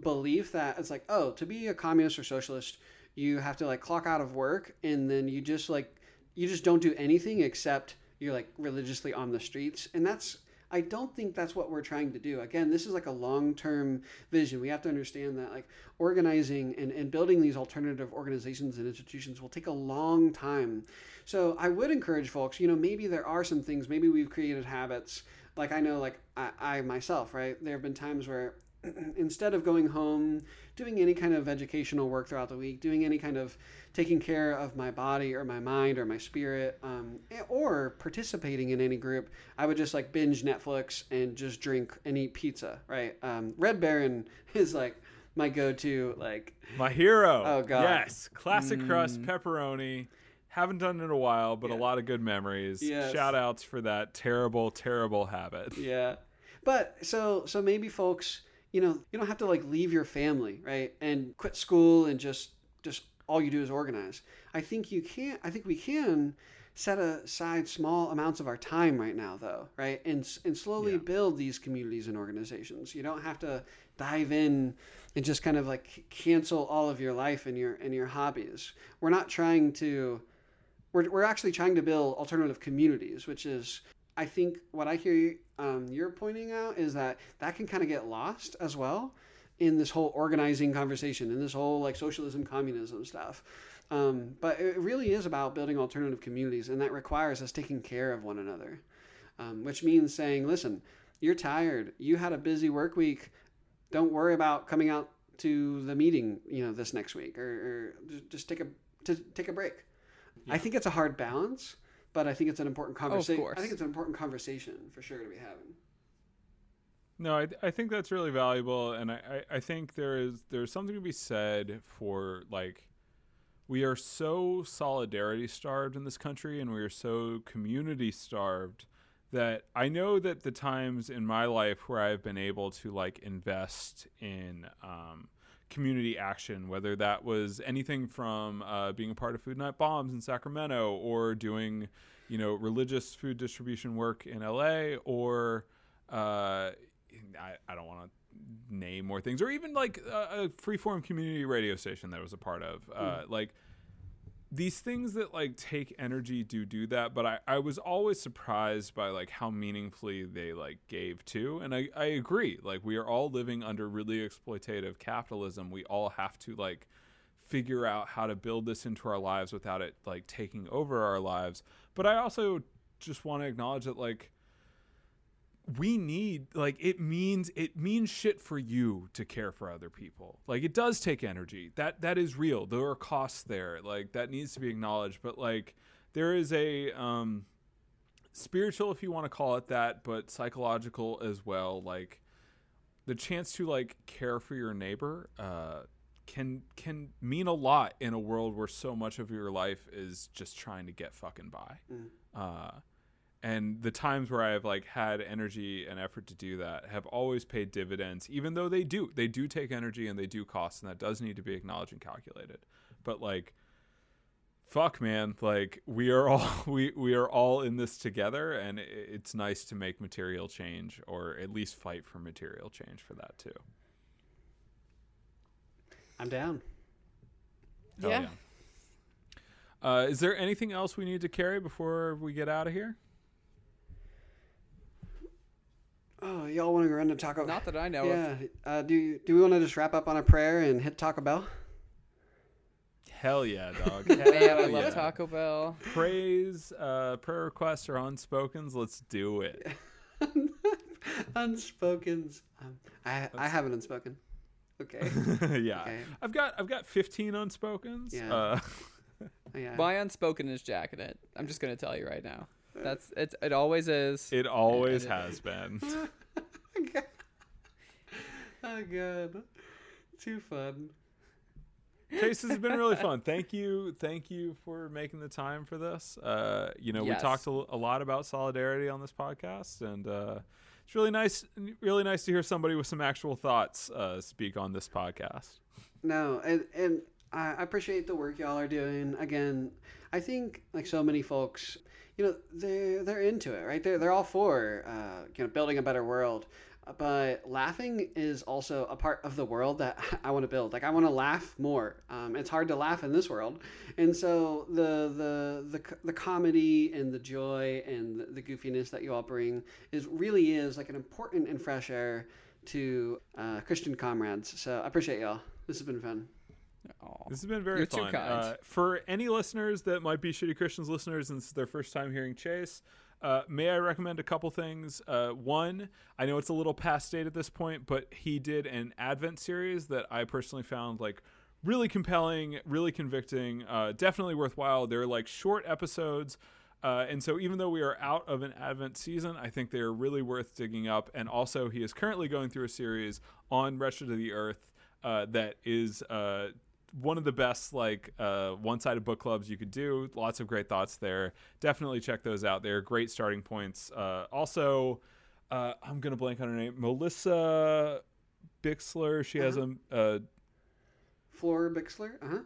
belief that it's like, oh, to be a communist or socialist, you have to like clock out of work and then you just like you just don't do anything except you're like religiously on the streets. And that's I don't think that's what we're trying to do. Again, this is like a long term vision. We have to understand that like organizing and, and building these alternative organizations and institutions will take a long time. So I would encourage folks, you know, maybe there are some things, maybe we've created habits. Like I know, like I, I myself, right? There have been times where instead of going home, doing any kind of educational work throughout the week, doing any kind of taking care of my body or my mind or my spirit, um, or participating in any group, I would just like binge Netflix and just drink and eat pizza, right? Um, Red Baron is like my go-to, like My hero. Oh, God. Yes, classic crust pepperoni. Haven't done it in a while, but a lot of good memories. Yes. Shout outs for that terrible, terrible habit. yeah but so so maybe folks you know you don't have to like leave your family right and quit school and just just all you do is organize. I think you can i think we can set aside small amounts of our time right now though right? And and slowly Yeah. build these communities and organizations. You don't have to dive in and just kind of like cancel all of your life and your and your hobbies. We're not trying to we're, we're actually trying to build alternative communities which is I think what I hear you, um, you're pointing out is that that can kind of get lost as well in this whole organizing conversation, in this whole like socialism, communism stuff. Um, but it really is about building alternative communities, and that requires us taking care of one another, um, which means saying, listen, you're tired, you had a busy work week, don't worry about coming out to the meeting, you know, this next week, or, or just, take a to take a break. I think it's a hard balance, but I think it's an important conversation. course. I think it's an important conversation for sure to be having. No, I, I think that's really valuable, and I, I, I think there is there's something to be said for like we are so solidarity starved in this country, and we are so community starved that I know that the times in my life where I've been able to like invest in um, community action, whether that was anything from uh, being a part of Food Not Bombs in Sacramento or doing, you know, religious food distribution work in LA or uh, I, I don't want to name more things, or even like a, a freeform community radio station that I was a part of. Uh, like these things that like take energy do do that, but I, I was always surprised by like how meaningfully they like gave to. And I, I agree. Like we are all living under really exploitative capitalism. We all have to like figure out how to build this into our lives without it like taking over our lives. But I also just want to acknowledge that like we need like it means it means shit for you to care for other people. Like it does take energy. That that is real. There are costs there. Like that needs to be acknowledged. But like there is a um spiritual if you want to call it that but psychological as well. Like the chance to like care for your neighbor uh can can mean a lot in a world where so much of your life is just trying to get fucking by. Uh and the times where I've like had energy and effort to do that have always paid dividends even though they do they do take energy and they do cost and that does need to be acknowledged and calculated but like fuck man like we are all we we are all in this together and it's nice to make material change or at least fight for material change for that too I'm down. Hell Yeah. Uh, is there anything else we need to carry before we get out of here? Oh, y'all want to run to Taco? Bell? Not that I know of. yeah. Uh, do do we want to just wrap up on a prayer and hit Taco Bell? Hell yeah, dog. Man, I love yeah. Taco Bell. praise, uh, prayer requests, or unspokens. Let's do it. Unspokens. Um, I I have an unspoken. Okay. yeah, Okay. I've got I've got 15 unspokens. Yeah. Uh, Yeah. My unspoken is jacketing. I'm just gonna tell you right now. That's it's it always is. it always has been. oh god. Too fun. Chase, this has been really fun. Thank you, thank you for making the time for this. Uh, you know, Yes. we talked a lot about solidarity on this podcast, and uh, it's really nice, really nice to hear somebody with some actual thoughts uh, speak on this podcast. No, and and I I appreciate the work y'all are doing. Again, I think like so many folks, you know, they're they're into it, right? They're they're all for uh, you know building a better world. but laughing is also a part of the world that I want to build. Like I want to laugh more. Um, it's hard to laugh in this world, and so the the the, the comedy and the joy and the, goofiness that you all bring is really is like an important and fresh air to uh, Christian comrades. So I appreciate y'all. This has been fun. Aw. This has been very You're fun. kind. Uh, for any listeners that might be Shitty Christians listeners and this is their first time hearing Chase, uh, may I recommend a couple things? Uh, one, I know it's a little past date at this point, but he did an Advent series that I personally found like really compelling, really convicting, uh, definitely worthwhile. They're like short episodes. Uh, and so, even though we are out of an Advent season, I think they are really worth digging up. And also, he is currently going through a series on Wretched of the Earth uh, that is uh, one of the best like uh, one-sided book clubs you could do. Lots of great thoughts there. Definitely check those out. They're great starting points. Uh, also, uh, I'm gonna blank on her name, Melissa Bixler. She has a uh, Florer-Bixler, uh huh.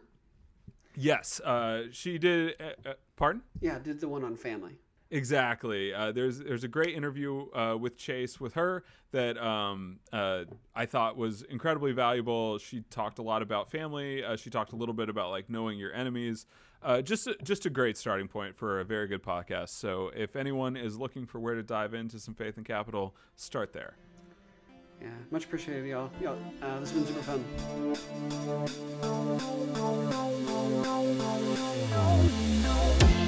yes. Uh, she did. Uh, uh, pardon. Yeah, did the one on family. Exactly. Uh, there's there's a great interview uh, with Chase with her that um, uh, I thought was incredibly valuable. She talked a lot about family. Uh, she talked a little bit about like knowing your enemies. Uh, just a, just a great starting point for a very good podcast. So if anyone is looking for where to dive into some faith and capital, start there. Yeah, much appreciated, y'all. Y'all, uh, this has been super fun.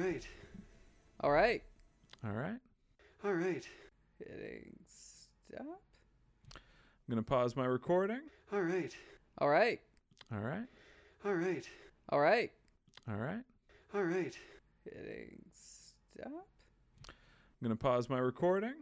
Right, All right. All right. all right, Hitting stop. I'm gonna pause my recording. all right, All right. All right. all right, All right. All right. all right, Hitting stop. I'm gonna pause my recording.